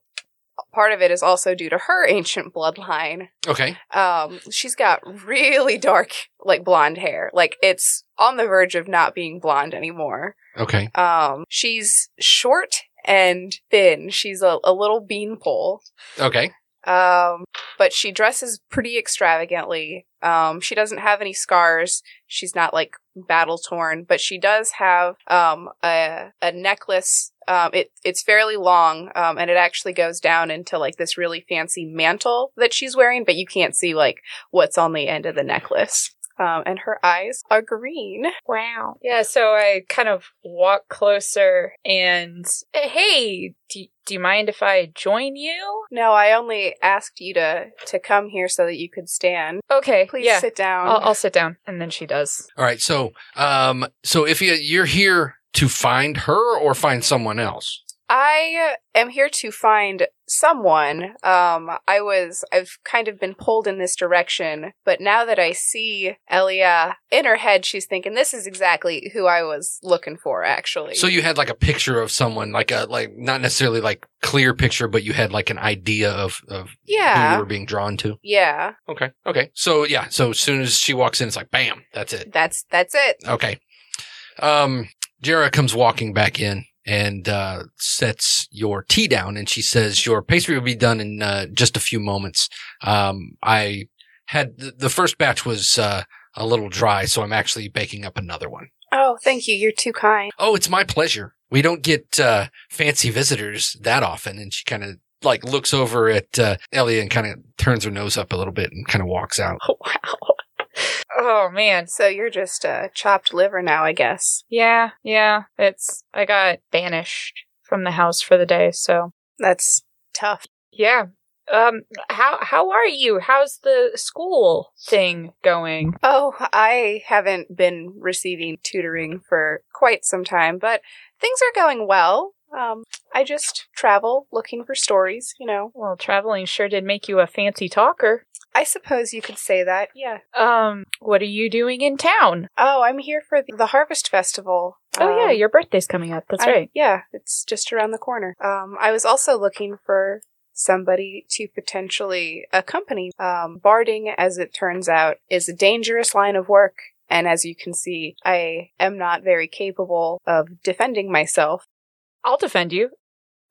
part of it is also due to her ancient bloodline. Okay. Um, she's got really dark like blonde hair. Like it's on the verge of not being blonde anymore. Okay. Um, she's short and thin. She's a, a little beanpole. Okay. Um, but she dresses pretty extravagantly. Um, she doesn't have any scars. She's not like battle torn, but she does have um a a necklace. Um, it it's fairly long. Um, and it actually goes down into like this really fancy mantle that she's wearing, but you can't see like what's on the end of the necklace. Um, and her eyes are green. Wow. Yeah, so I kind of walk closer and hey, do, do you mind if I join you? No, I only asked you to to come here so that you could stand. Okay, Please yeah. sit down. I'll, I'll sit down, and then she does. All right. So, um, so Ifya, you're here to find her or find someone else? I am here to find someone. Um, I was, I've kind of been pulled in this direction, but now that I see Elia in her head, she's thinking this is exactly who I was looking for, actually. So you had like a picture of someone, like a, like, not necessarily like clear picture, but you had like an idea of, of yeah. who you were being drawn to. Yeah. Okay. Okay. So yeah. So as soon as she walks in, it's like, bam, that's it. That's, that's it. Okay. Um, Jera comes walking back in and uh, sets your tea down, and she says, "Your pastry will be done in uh, just a few moments. Um, I had the, the first batch was uh, a little dry, so I'm actually baking up another one. Oh, thank you. You're too kind. Oh, it's my pleasure. We don't get uh, fancy visitors that often." And she kind of like looks over at uh, Ellie and kind of turns her nose up a little bit and kind of walks out. wow. Oh man. So you're just uh, chopped liver now, I guess. Yeah, yeah. It's I got banished from the house for the day, so That's tough. yeah. Um how how are you? How's the school thing going? Oh, I haven't been receiving tutoring for quite some time, but things are going well. Um, I just travel looking for stories, you know. Well, traveling sure did make you a fancy talker. I suppose you could say that, yeah. Um, what are you doing in town? Oh, I'm here for the, the Harvest Festival. Oh yeah, Um, your birthday's coming up. That's I- right. Yeah, it's just around the corner. Um, I was also looking for somebody to potentially accompany. Um, barding, as it turns out, is a dangerous line of work. And as you can see, I am not very capable of defending myself. I'll defend you.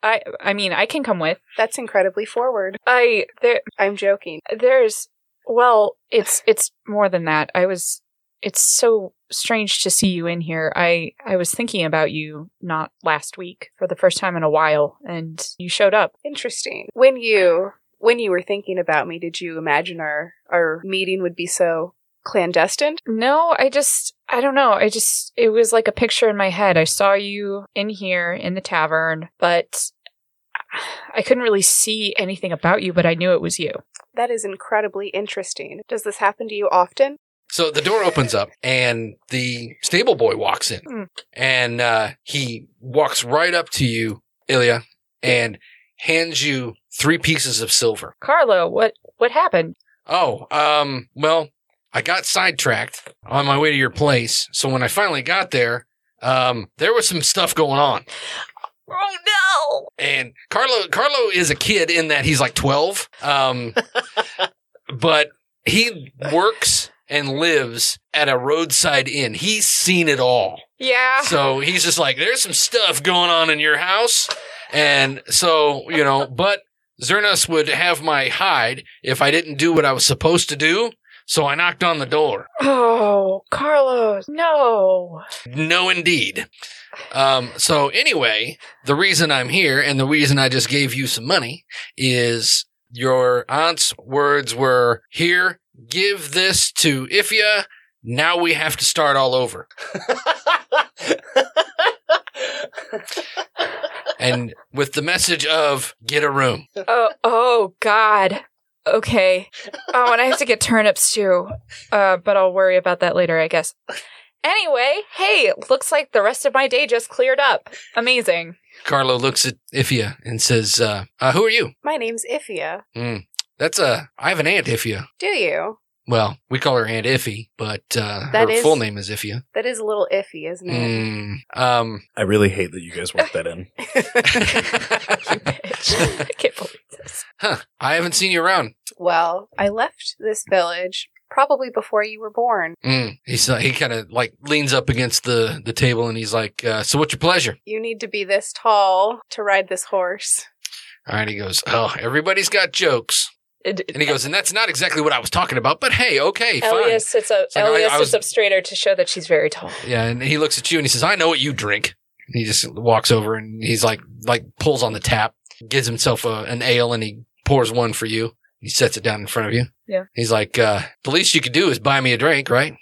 I I mean, I can come with. That's incredibly forward. I there I'm joking. there's well, it's it's more than that. I was it's so strange to see you in here. I I was thinking about you not last week for the first time in a while and you showed up. Interesting. When you when you were thinking about me, did you imagine our our meeting would be so clandestine? No, I just I don't know. I just it was like a picture in my head. I saw you in here in the tavern, but I couldn't really see anything about you, but I knew it was you. That is incredibly interesting. Does this happen to you often? So the door opens up and the stable boy walks in Hmm. and uh, he walks right up to you, Ilya, and hands you three pieces of silver. Carlo, what what happened? Oh, um, well, I got sidetracked on my way to your place. So when I finally got there, um, there was some stuff going on. Oh no! And Carlo, Carlo is a kid in that he's like 12. Um, but he works and lives at a roadside inn. He's seen it all. Yeah. So he's just like, there's some stuff going on in your house. And so, you know, but Zernas would have my hide if I didn't do what I was supposed to do. So I knocked on the door. Oh, Carlos, no. No, indeed. Um, so anyway, the reason I'm here and the reason I just gave you some money is your aunt's words were, here, give this to Ifya. Now we have to start all over. And with the message of get a room. Oh, oh God. Okay. Oh, and I have to get turnips too. Uh, but I'll worry about that later, I guess. Anyway, hey, looks like the rest of my day just cleared up. Amazing. Carlo looks at Ifya and says, uh, uh, who are you? My name's Ifia. Mm, that's a, I have an aunt Ifya. Do you? Well, we call her Aunt Iffy, but uh, That her is- full name is Ifya. That is a little iffy, isn't it? Mm, um, I really hate that you guys worked that in. You bitch. I can't believe this. Huh, I haven't seen you around. well, I left this village probably before you were born. Mm, he's uh, he kind of like leans up against the the table and he's like, uh, "So what's your pleasure?" You need to be this tall to ride this horse. All right, he goes, "Oh, everybody's got jokes," It- and he goes, "And that's not exactly what I was talking about, but hey, okay, fine." Elias sits up. like, I- Elias I was- sits up straighter to show that she's very tall. Yeah, and he looks at you and he says, "I know what you drink." And he just walks over and he's like, like pulls on the tap, gives himself a, an ale, and he pours one for you. He sets it down in front of you. Yeah. He's like, uh, "The least you could do is buy me a drink, right?"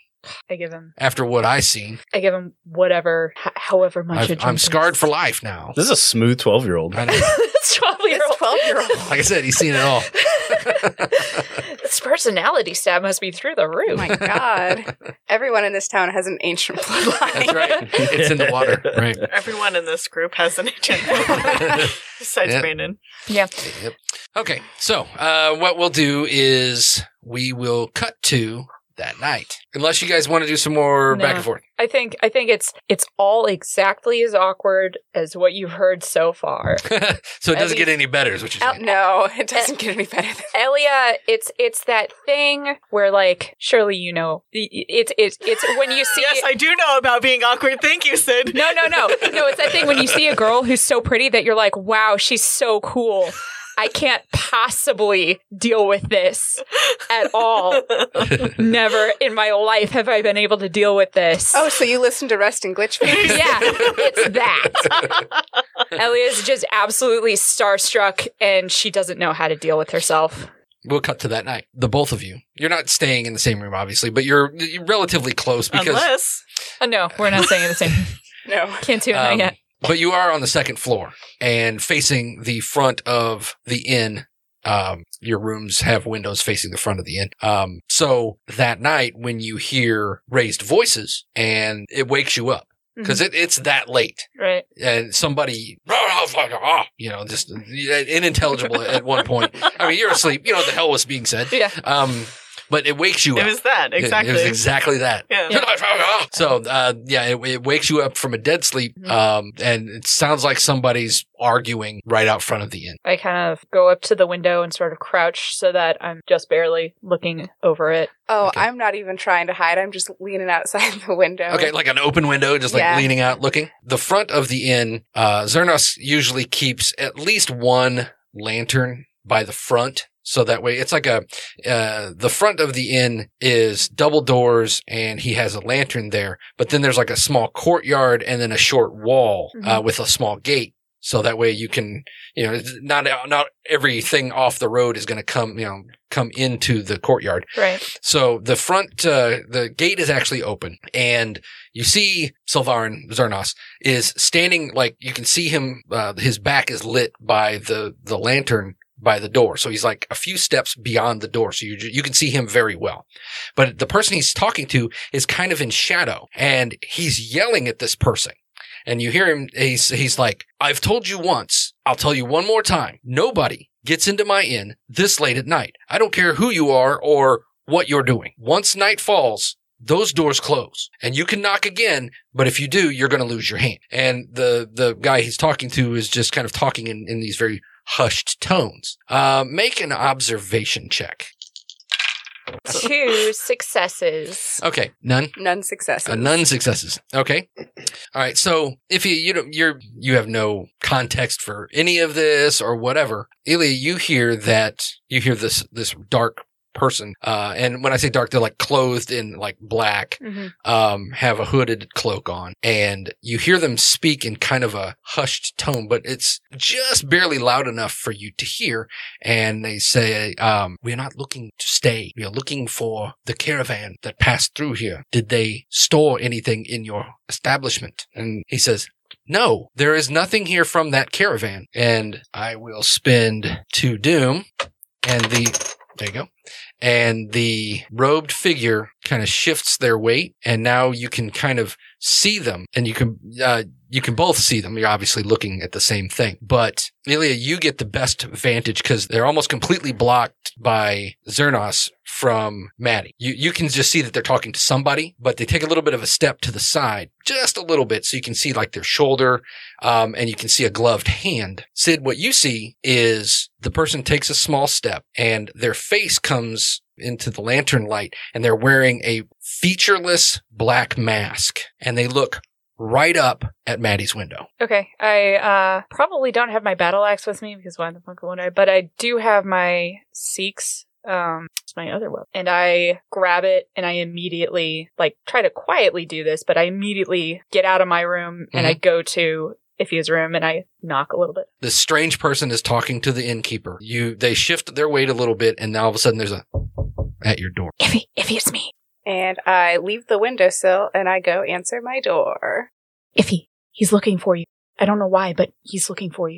I give him. After what I seen, I give him whatever, h- however much. a I've, drink I'm is. scarred for life now. This is a smooth 12 year old. I twelve-year-old. 12 year old. Like I said, he's seen it all. this personality stat must be through the Oh roof. my god. Everyone in this town has an ancient bloodline. That's right. It's in the water. Right. Everyone in this group has an agent. Besides Yep. Brandon. Yep. Okay. So, uh, what we'll do is we will cut to that night. Unless you guys want to do some more No. back and forth. I think I think it's it's all exactly as awkward as what you've heard so far. so it doesn't least- get any better, is what you're Al- saying. No, it doesn't get any better Elia, it's it's that thing where like surely you know y- y- it's it's it's when you see Yes, I do know about being awkward. Thank you, Sid. no no no no it's that thing when you see a girl who's so pretty that you're like wow she's so cool. I can't possibly deal with this at all. Never in my life have I been able to deal with this. Oh, so you listen to Rest and Glitch Face? yeah, it's that. Elia's just absolutely starstruck and she doesn't know how to deal with herself. We'll cut to that night. The both of you. You're not staying in the same room, obviously, but you're, you're relatively close because. Unless Oh, no, we're not saying the same. No. Can't do it not um, yet. But you are on the second floor and facing the front of the inn. Um, your rooms have windows facing the front of the inn. Um, so that night when you hear raised voices and it wakes you up because it, it's that late Right. and somebody, you know, just unintelligible at one point. I mean, you're asleep. You know what the hell was being said. Yeah. Um, but it wakes you it up. It was that. Exactly. It, was exactly that. yeah. So, uh, yeah, it, it wakes you up from a dead sleep. Mhm. Um, and it sounds like somebody's arguing right out front of the inn. I kind of go up to the window and sort of crouch so that I'm just barely looking over it. Oh, Okay. I'm not even trying to hide. I'm just leaning outside the window. Okay, like an open window, just like Yeah. leaning out, looking. The front of the inn, uh, Zernas usually keeps at least one lantern by the front. So that way it's like a, uh, the front of the inn is double doors and he has a lantern there, but then there's like a small courtyard and then a short wall, uh, Mhm. with a small gate. So that way you can, you know, not, not everything off the road is going to come, you know, come into the courtyard. Right. So the front, uh, the gate is actually open and you see Sylvarin Zernas is standing like you can see him, uh, his back is lit by the, the lantern by the door. So he's like a few steps beyond the door. So you, you can see him very well. But the person he's talking to is kind of in shadow and he's yelling at this person. And you hear him, he's, he's like, I've told you once I'll tell you one more time. Nobody gets into my inn this late at night. I don't care who you are or what you're doing. Once night falls, those doors close and you can knock again, but if you do, you're going to lose your hand. And the, the guy he's talking to is just kind of talking in, in these very hushed tones. Uh, make an observation check. Two successes. Okay. None. None successes. Uh, none successes. Okay. All right. So if you you don't you're you have no context for any of this or whatever, Ilya, you hear that you hear this this dark person, uh, and when I say dark, they're like clothed in like black, Mhm. um, have a hooded cloak on, and you hear them speak in kind of a hushed tone, but it's just barely loud enough for you to hear. And they say, um, we're not looking to stay. We are looking for the caravan that passed through here. Did they store anything in your establishment? And he says, no, there is nothing here from that caravan. And I will spend two doom and the, there you go. And the robed figure kind of shifts their weight and now you can kind of see them and you can, uh, you can both see them. You're obviously looking at the same thing, but Ilya, you get the best vantage because they're almost completely blocked by Zernas from Maddie. You, you can just see that they're talking to somebody, but they take a little bit of a step to the side, just a little bit. So you can see like their shoulder, um, and you can see a gloved hand. Sid, what you see is the person takes a small step and their face comes into the lantern light and they're wearing a featureless black mask and they look right up at Maddie's window. Okay, I uh probably don't have my battle axe with me because why the fuck would I? But I do have my Seax. Um, it's my other weapon, and I grab it and I immediately like try to quietly do this, but I immediately get out of my room and I go to Ifia's room and I knock a little bit. This strange person is talking to the innkeeper. You, they shift their weight a little bit and now all of a sudden there's a at your door. Iffy, Iffy, it's me. And I leave the windowsill and I go answer my door. Iffy, he's looking for you. I don't know why, but he's looking for you.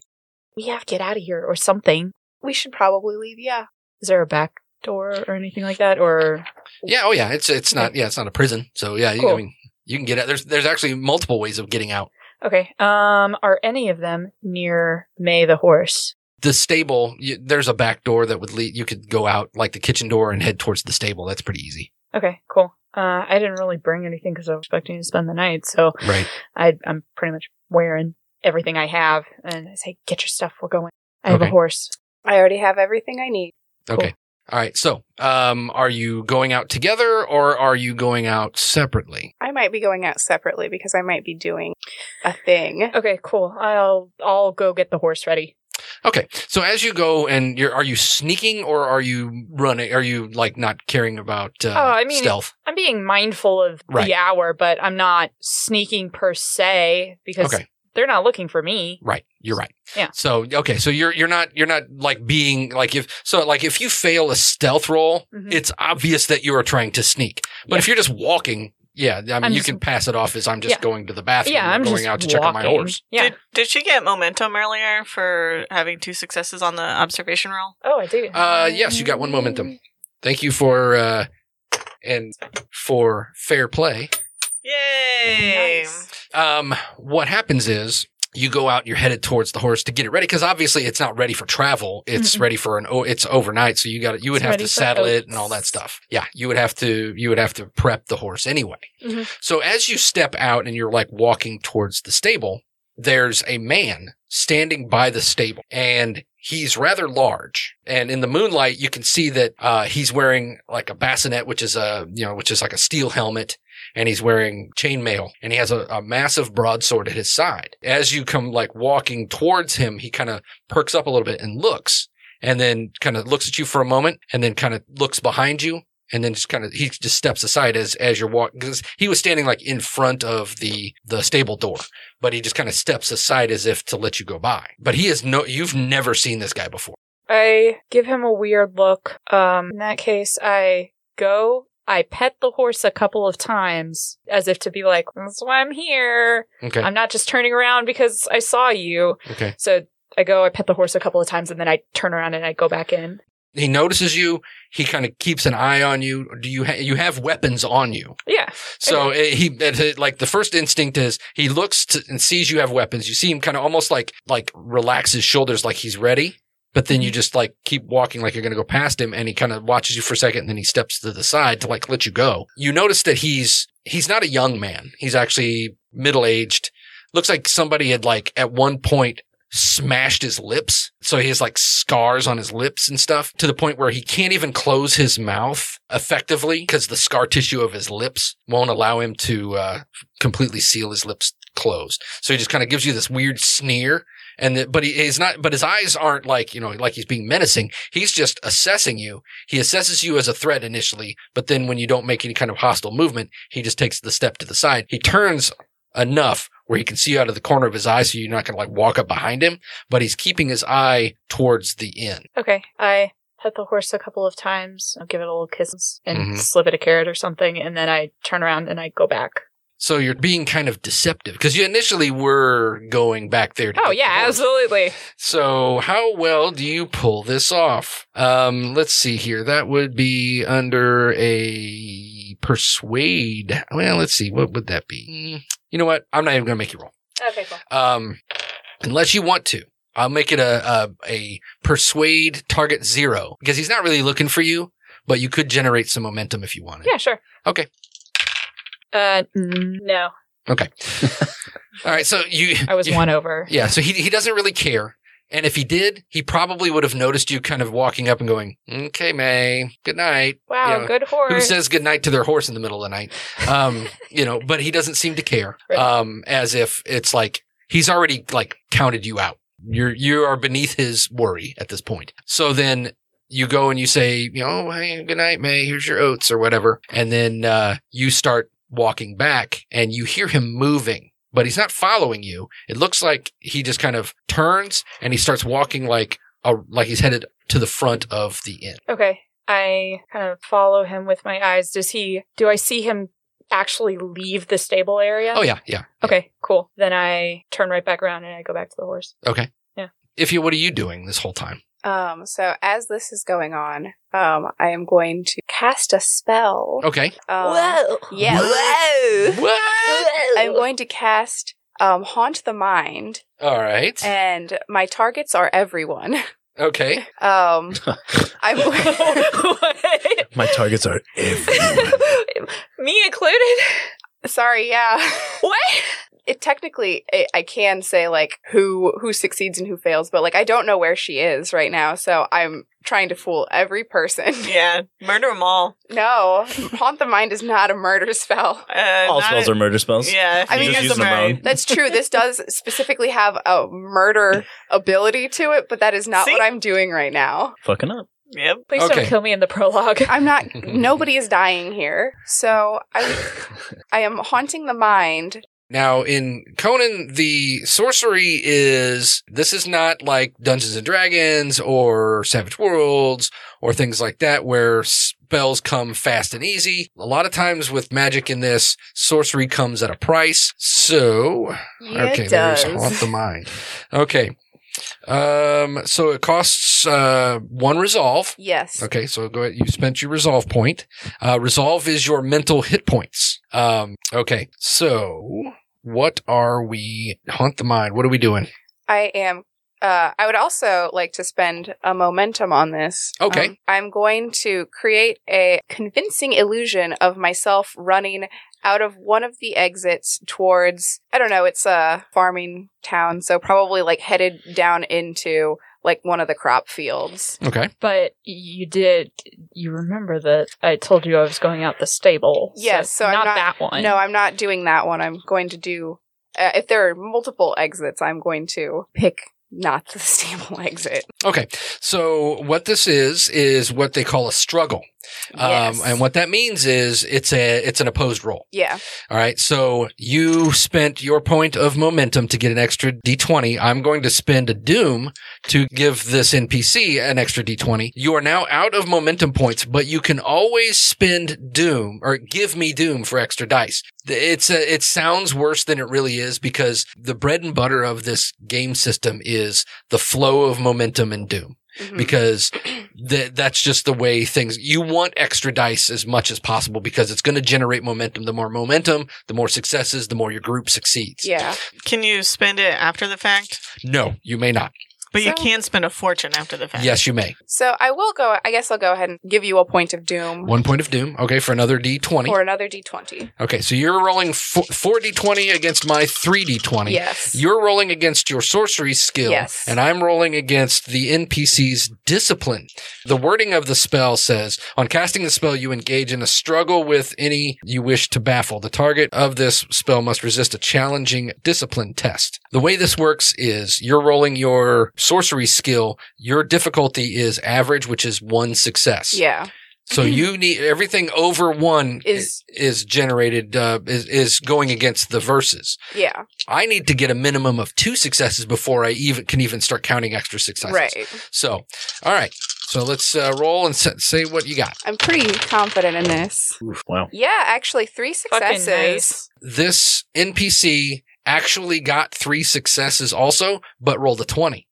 We have to get out of here or something. We should probably leave, yeah. Is there a back door or anything like that? Or Yeah. Oh yeah. It's, it's not, yeah, it's not a prison. So yeah, you, I mean, you can get out. There's, there's actually multiple ways of getting out. Okay, um, are any of them near May the horse? The stable, you, there's a back door that would lead, you could go out like the kitchen door and head towards the stable. That's pretty easy. Okay, cool. Uh, I didn't really bring anything because I was expecting to spend the night, so Right. I, I'm pretty much wearing everything I have. And I say, "Get your stuff. We're going." I have a horse. I already have everything I need. Okay. All right. So, um, are you going out together or are you going out separately? I might be going out separately because I might be doing a thing. Okay, cool. I'll I'll go get the horse ready. Okay. So as you go and you're, are you sneaking or are you running? Are you like not caring about, uh, Oh, I mean- stealth? I'm being mindful of Right. the hour, but I'm not sneaking per se because Okay. they're not looking for me. Right. You're right. Yeah. So, okay. So you're, you're not, you're not like being like if, so like if you fail a stealth roll, Mhm. it's obvious that you are trying to sneak. But Yeah. if you're just walking, yeah, I mean, I'm you just- can pass it off as I'm just Yeah. going to the bathroom. yeah, I'm going just out to check on my walking. horse. Yeah. Did, did she get momentum earlier for having two successes on the observation roll? oh, I do. Uh, yes, you got one momentum. Thank you for, uh, and for fair play. Yay! Nice. Um, what happens is you go out, you're headed towards the horse to get it ready because obviously it's not ready for travel. It's Mm-mm. ready for an, oh, it's overnight. So you got to, you would It's have to saddle it and all that stuff. Yeah. You would have to, you would have to prep the horse anyway. Mhm. So as you step out and you're like walking towards the stable, there's a man standing by the stable and he's rather large. And in the moonlight, you can see that, uh, he's wearing like a bascinet, which is a, you know, which is like a steel helmet and he's wearing chainmail and he has a, a massive broadsword at his side. As you come like walking towards him, he kind of perks up a little bit and looks and then kind of looks at you for a moment and then kind of looks behind you and then just kind of he just steps aside as as you're walking because he was standing like in front of the the stable door but he just kind of steps aside as if to let you go by but he is no you've never seen this guy before I give him a weird look. Um, in that case, I go. I pet the horse a couple of times as if to be like, that's why I'm here. okay I'm not just turning around because I saw you. okay So I go, I pet the horse a couple of times and then I turn around and I go back in. he notices you. He kind of keeps an eye on you. Do you ha- you have weapons on you? Yeah. So it, he it- like the first instinct is he looks to, and sees you have weapons. You see him kind of almost like like relax his shoulders like he's ready. But then you just like keep walking like you're going to go past him and he kind of watches you for a second and then he steps to the side to like let you go. You notice that he's he's not a young man. He's actually middle-aged. Looks like somebody had like at one point smashed his lips. So he has like scars on his lips and stuff to the point where he can't even close his mouth effectively because the scar tissue of his lips won't allow him to uh, completely seal his lips closed. So he just kind of gives you this weird sneer. And the, but he is not, but his eyes aren't like, you know, like he's being menacing. He's just assessing you. He assesses you as a threat initially, but then when you don't make any kind of hostile movement, he just takes the step to the side. He turns enough where he can see out of the corner of his eye so you're not going to like walk up behind him, but he's keeping his eye towards the inn. Okay. I pet the horse a couple of times. I'll give it a little kiss and Mhm. slip it a carrot or something, and then I turn around and I go back. So you're being kind of deceptive because you initially were going back there. To Oh yeah, absolutely. So how well do you pull this off? Um, let's see here. That would be under a persuade. Well, let's see. What would that be? You know what? I'm not even going to make you roll. Okay, cool. Um, unless you want to. I'll make it a, a, a persuade target zero because he's not really looking for you, but you could generate some momentum if you wanted. Yeah, sure. Okay. Uh, no. Okay. All right. So you, I was you- one over. Yeah, so he he doesn't really care. And if he did, he probably would have noticed you kind of walking up and going, "Okay, May, good night." Wow, You know, good horse. Who says good night to their horse in the middle of the night? Um, you know, but he doesn't seem to care. Right. Um, as if it's like he's already like counted you out. You're you are beneath his worry at this point. So then you go and you say, you know, hey, good night, May. Here's your oats or whatever, and then uh, you start walking back, and you hear him moving. But he's not following you. It looks like he just kind of turns and he starts walking like a, like he's headed to the front of the inn. Okay. I kind of follow him with my eyes. Does he, do I see him actually leave the stable area? Oh yeah, yeah. Okay, cool. Then I turn right back around and I go back to the horse. Okay. Yeah. If you, what are you doing this whole time? Um, so as this is going on, um, I am going to cast a spell. Okay. Um, Yeah. Whoa. What? I'm going to cast um, Haunt the Mind, All right. and my targets are everyone. Okay. Um, I'm My targets are everywhere. Me included? sorry. Yeah. What? It technically, I I can say like who who succeeds and who fails, but like I don't know where she is right now, so I'm trying to fool every person. Yeah, murder them all. no, haunt the mind is not a murder spell. Uh, All spells a- are murder spells. Yeah, I mean, you just guys using are them right. That's true. This does specifically have a murder ability to it, but that is not See? what I'm doing right now. Fucking up. Yep. Please Okay. don't kill me in the prologue. I'm not. nobody is dying here, so I I am haunting the mind. Now in Conan, the sorcery is this is not like Dungeons and Dragons or Savage Worlds or things like that where spells come fast and easy. A lot of times with magic in this, sorcery comes at a price. So Yeah, okay, it there's does. haunt the mind. Okay. Um, so it costs uh one resolve. Yes. Okay, so go ahead. You spent your resolve point. Uh, resolve is your mental hit points. Um, okay, so what are we? Haunt the mind. What are we doing? I am. Uh, I would also like to spend a momentum on this. Okay. Um, I'm going to create a convincing illusion of myself running out of one of the exits towards, I don't know, it's a farming town, so probably like headed down into like one of the crop fields. Okay. But you did, you remember that I told you I was going out the stable. Yes, so I'm not, not- that one. No, I'm not doing that one. I'm going to do, uh, if there are multiple exits, I'm going to pick not the stable exit. Okay. So what this is is what they call a struggle. Yes. Um, and what that means is it's a it's an opposed roll. yeah. All right. So you spent your point of momentum to get an extra d20. I'm going to spend a doom to give this NPC an extra d20. You are now out of momentum points, but you can always spend doom or give me doom for extra dice. It's a, it sounds worse than it really is because the bread and butter of this game system is the flow of momentum and doom. Mhm. because th- that's just the way things you want extra dice as much as possible because it's going to generate momentum the more momentum the more successes the more your group succeeds yeah. Can you spend it after the fact? no you may not But you can spend a fortune after the fact. yes you may So I will go. I guess I'll go ahead and give you a point of doom one point of doom okay for another d20 for another d20. okay so you're rolling f- 4d20 against my 3d20 Yes. You're rolling against your sorcery skill, Yes. and I'm rolling against the NPC's discipline. The wording of the spell says, on casting the spell, you engage in a struggle with any you wish to baffle. The target of this spell must resist a challenging discipline test. The way this works is you're rolling your sorcery skill. Your difficulty is average, which is one success. yeah. So you need everything over one Is- is is generated uh, is is going against the verses. Yeah. I need to get a minimum of two successes before I even can even start counting extra successes. Right. So, all right. So let's uh, roll and sa- say what you got. I'm pretty confident in this. Oof, wow. Yeah, actually, three successes. nice. This NPC actually got three successes also, but rolled a 20.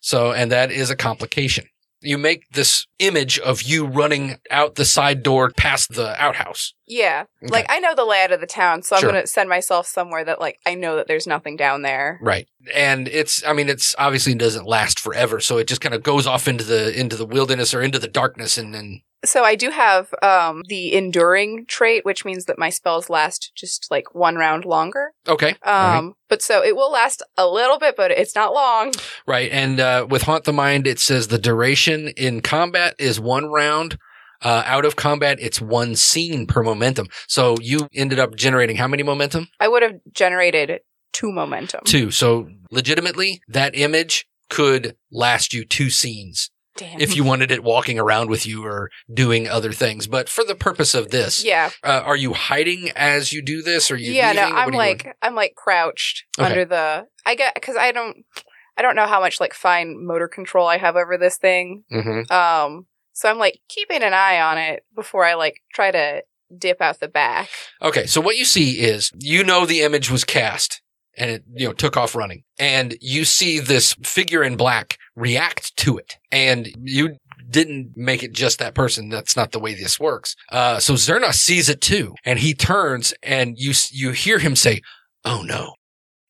So, and that is a complication. You make this image of you running out the side door past the outhouse. Yeah. Okay. Like I know the layout of the town, so Sure. I'm gonna send myself somewhere that like I know that there's nothing down there. Right. And it's I mean it's obviously doesn't last forever, so it just kind of goes off into the into the wilderness or into the darkness and then So I do have um the enduring trait, which means that my spells last just like one round longer. okay. Um right. but so it will last a little bit, but it's not long. Right. And uh, with Haunt the Mind, it says the duration in combat is one round. Uh, out of combat, it's one scene per momentum. So you ended up generating how many momentum? I would have generated two momentum. Two. So legitimately, that image could last you two scenes Damn. if you wanted it walking around with you or doing other things. But for the purpose of this, Yeah. uh, are you hiding as you do this? Or you Yeah, no, leaving? What I'm like doing? I'm like crouched Okay. under the I get cuz I don't I don't know how much like fine motor control I have over this thing. Mhm. Um so I'm like keeping an eye on it before I like try to dip out the back. Okay, so what you see is you know the image was cast and it you know took off running and you see this figure in black react to it. And you didn't make it just that person. That's not the way this works. Uh so Zerna sees it too and he turns and you you hear him say oh no.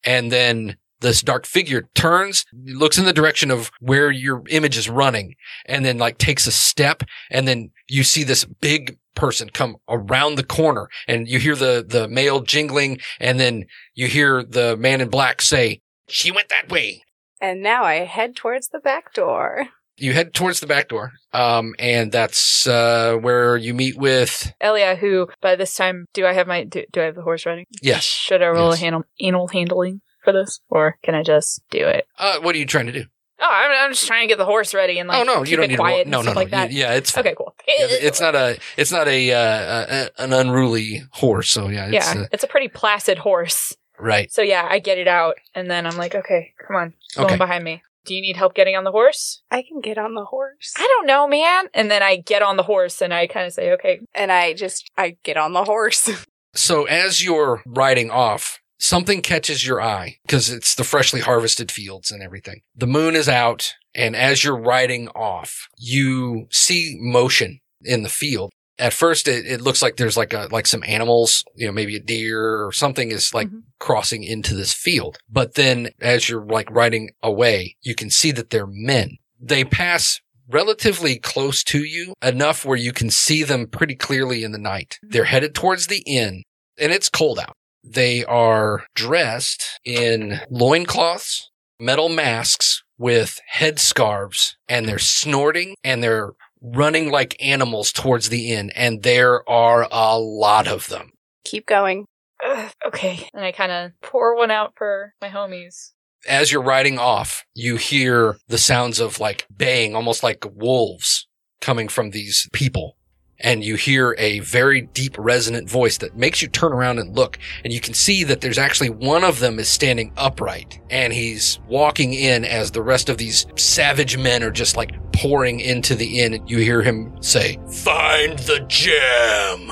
And then this dark figure turns looks in the direction of where your image is running and then like takes a step and then you see this big person come around the corner and you hear the the mail jingling and then you hear the man in black say she went that way And now I head towards the back door. you head towards the back door um and that's uh where you meet with Elia, who by this time, do I have my do, do I have the horse riding? yes Should I roll Yes. a handle, animal handling for this, or can I just do it? uh what are you trying to do Oh, I'm, I'm just trying to get the horse ready and like oh no keep you don't need quiet to roll. and no no no like that. You- yeah it's fine. Okay, cool. Yeah, it's not a it's not a uh, a, an unruly horse so yeah it's yeah, uh, it's a pretty placid horse. Right So yeah, I get it out, and then I'm like, okay, come on, go Okay. behind me. Do you need help getting on the horse? I can get on the horse. I don't know, man. And then I get on the horse, and I kind of say, okay, And I just I get on the horse. So as you're riding off, something catches your eye because it's the freshly harvested fields and everything. The moon is out, and as you're riding off, you see motion in the field. At first, it, it looks like there's like a like some animals, you know, maybe a deer or something is like Mhm. crossing into this field. But then, as you're like riding away, you can see that they're men. They pass relatively close to you enough where you can see them pretty clearly in the night. They're headed towards the inn and it's cold out. They are dressed in loincloths, metal masks with head scarves, and they're snorting and they're running like animals towards the inn. And there are a lot of them. Keep going. Ugh, okay. And I kind of pour one out for my homies. As you're riding off, you hear the sounds of like baying, almost like wolves coming from these people. And you hear a very deep resonant voice that makes you turn around and look. And you can see that there's actually one of them is standing upright and he's walking in as the rest of these savage men are just like pouring into the inn. And you hear him say, find the gem.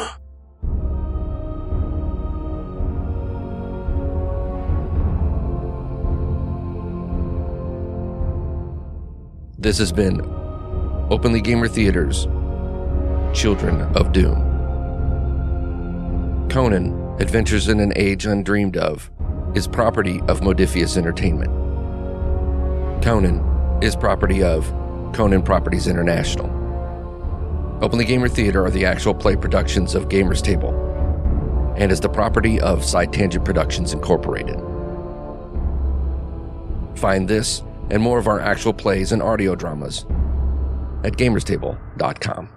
This has been Openly Gamer Theaters Children of Doom. Conan, Adventures in an Age Undreamed of, is property of Modiphius Entertainment. Conan is property of Conan Properties International. Openly Gamer Theater are the actual play productions of Gamers Table and is the property of Side Tangent Productions Incorporated. Find this and more of our actual plays and audio dramas at gamerstable.com.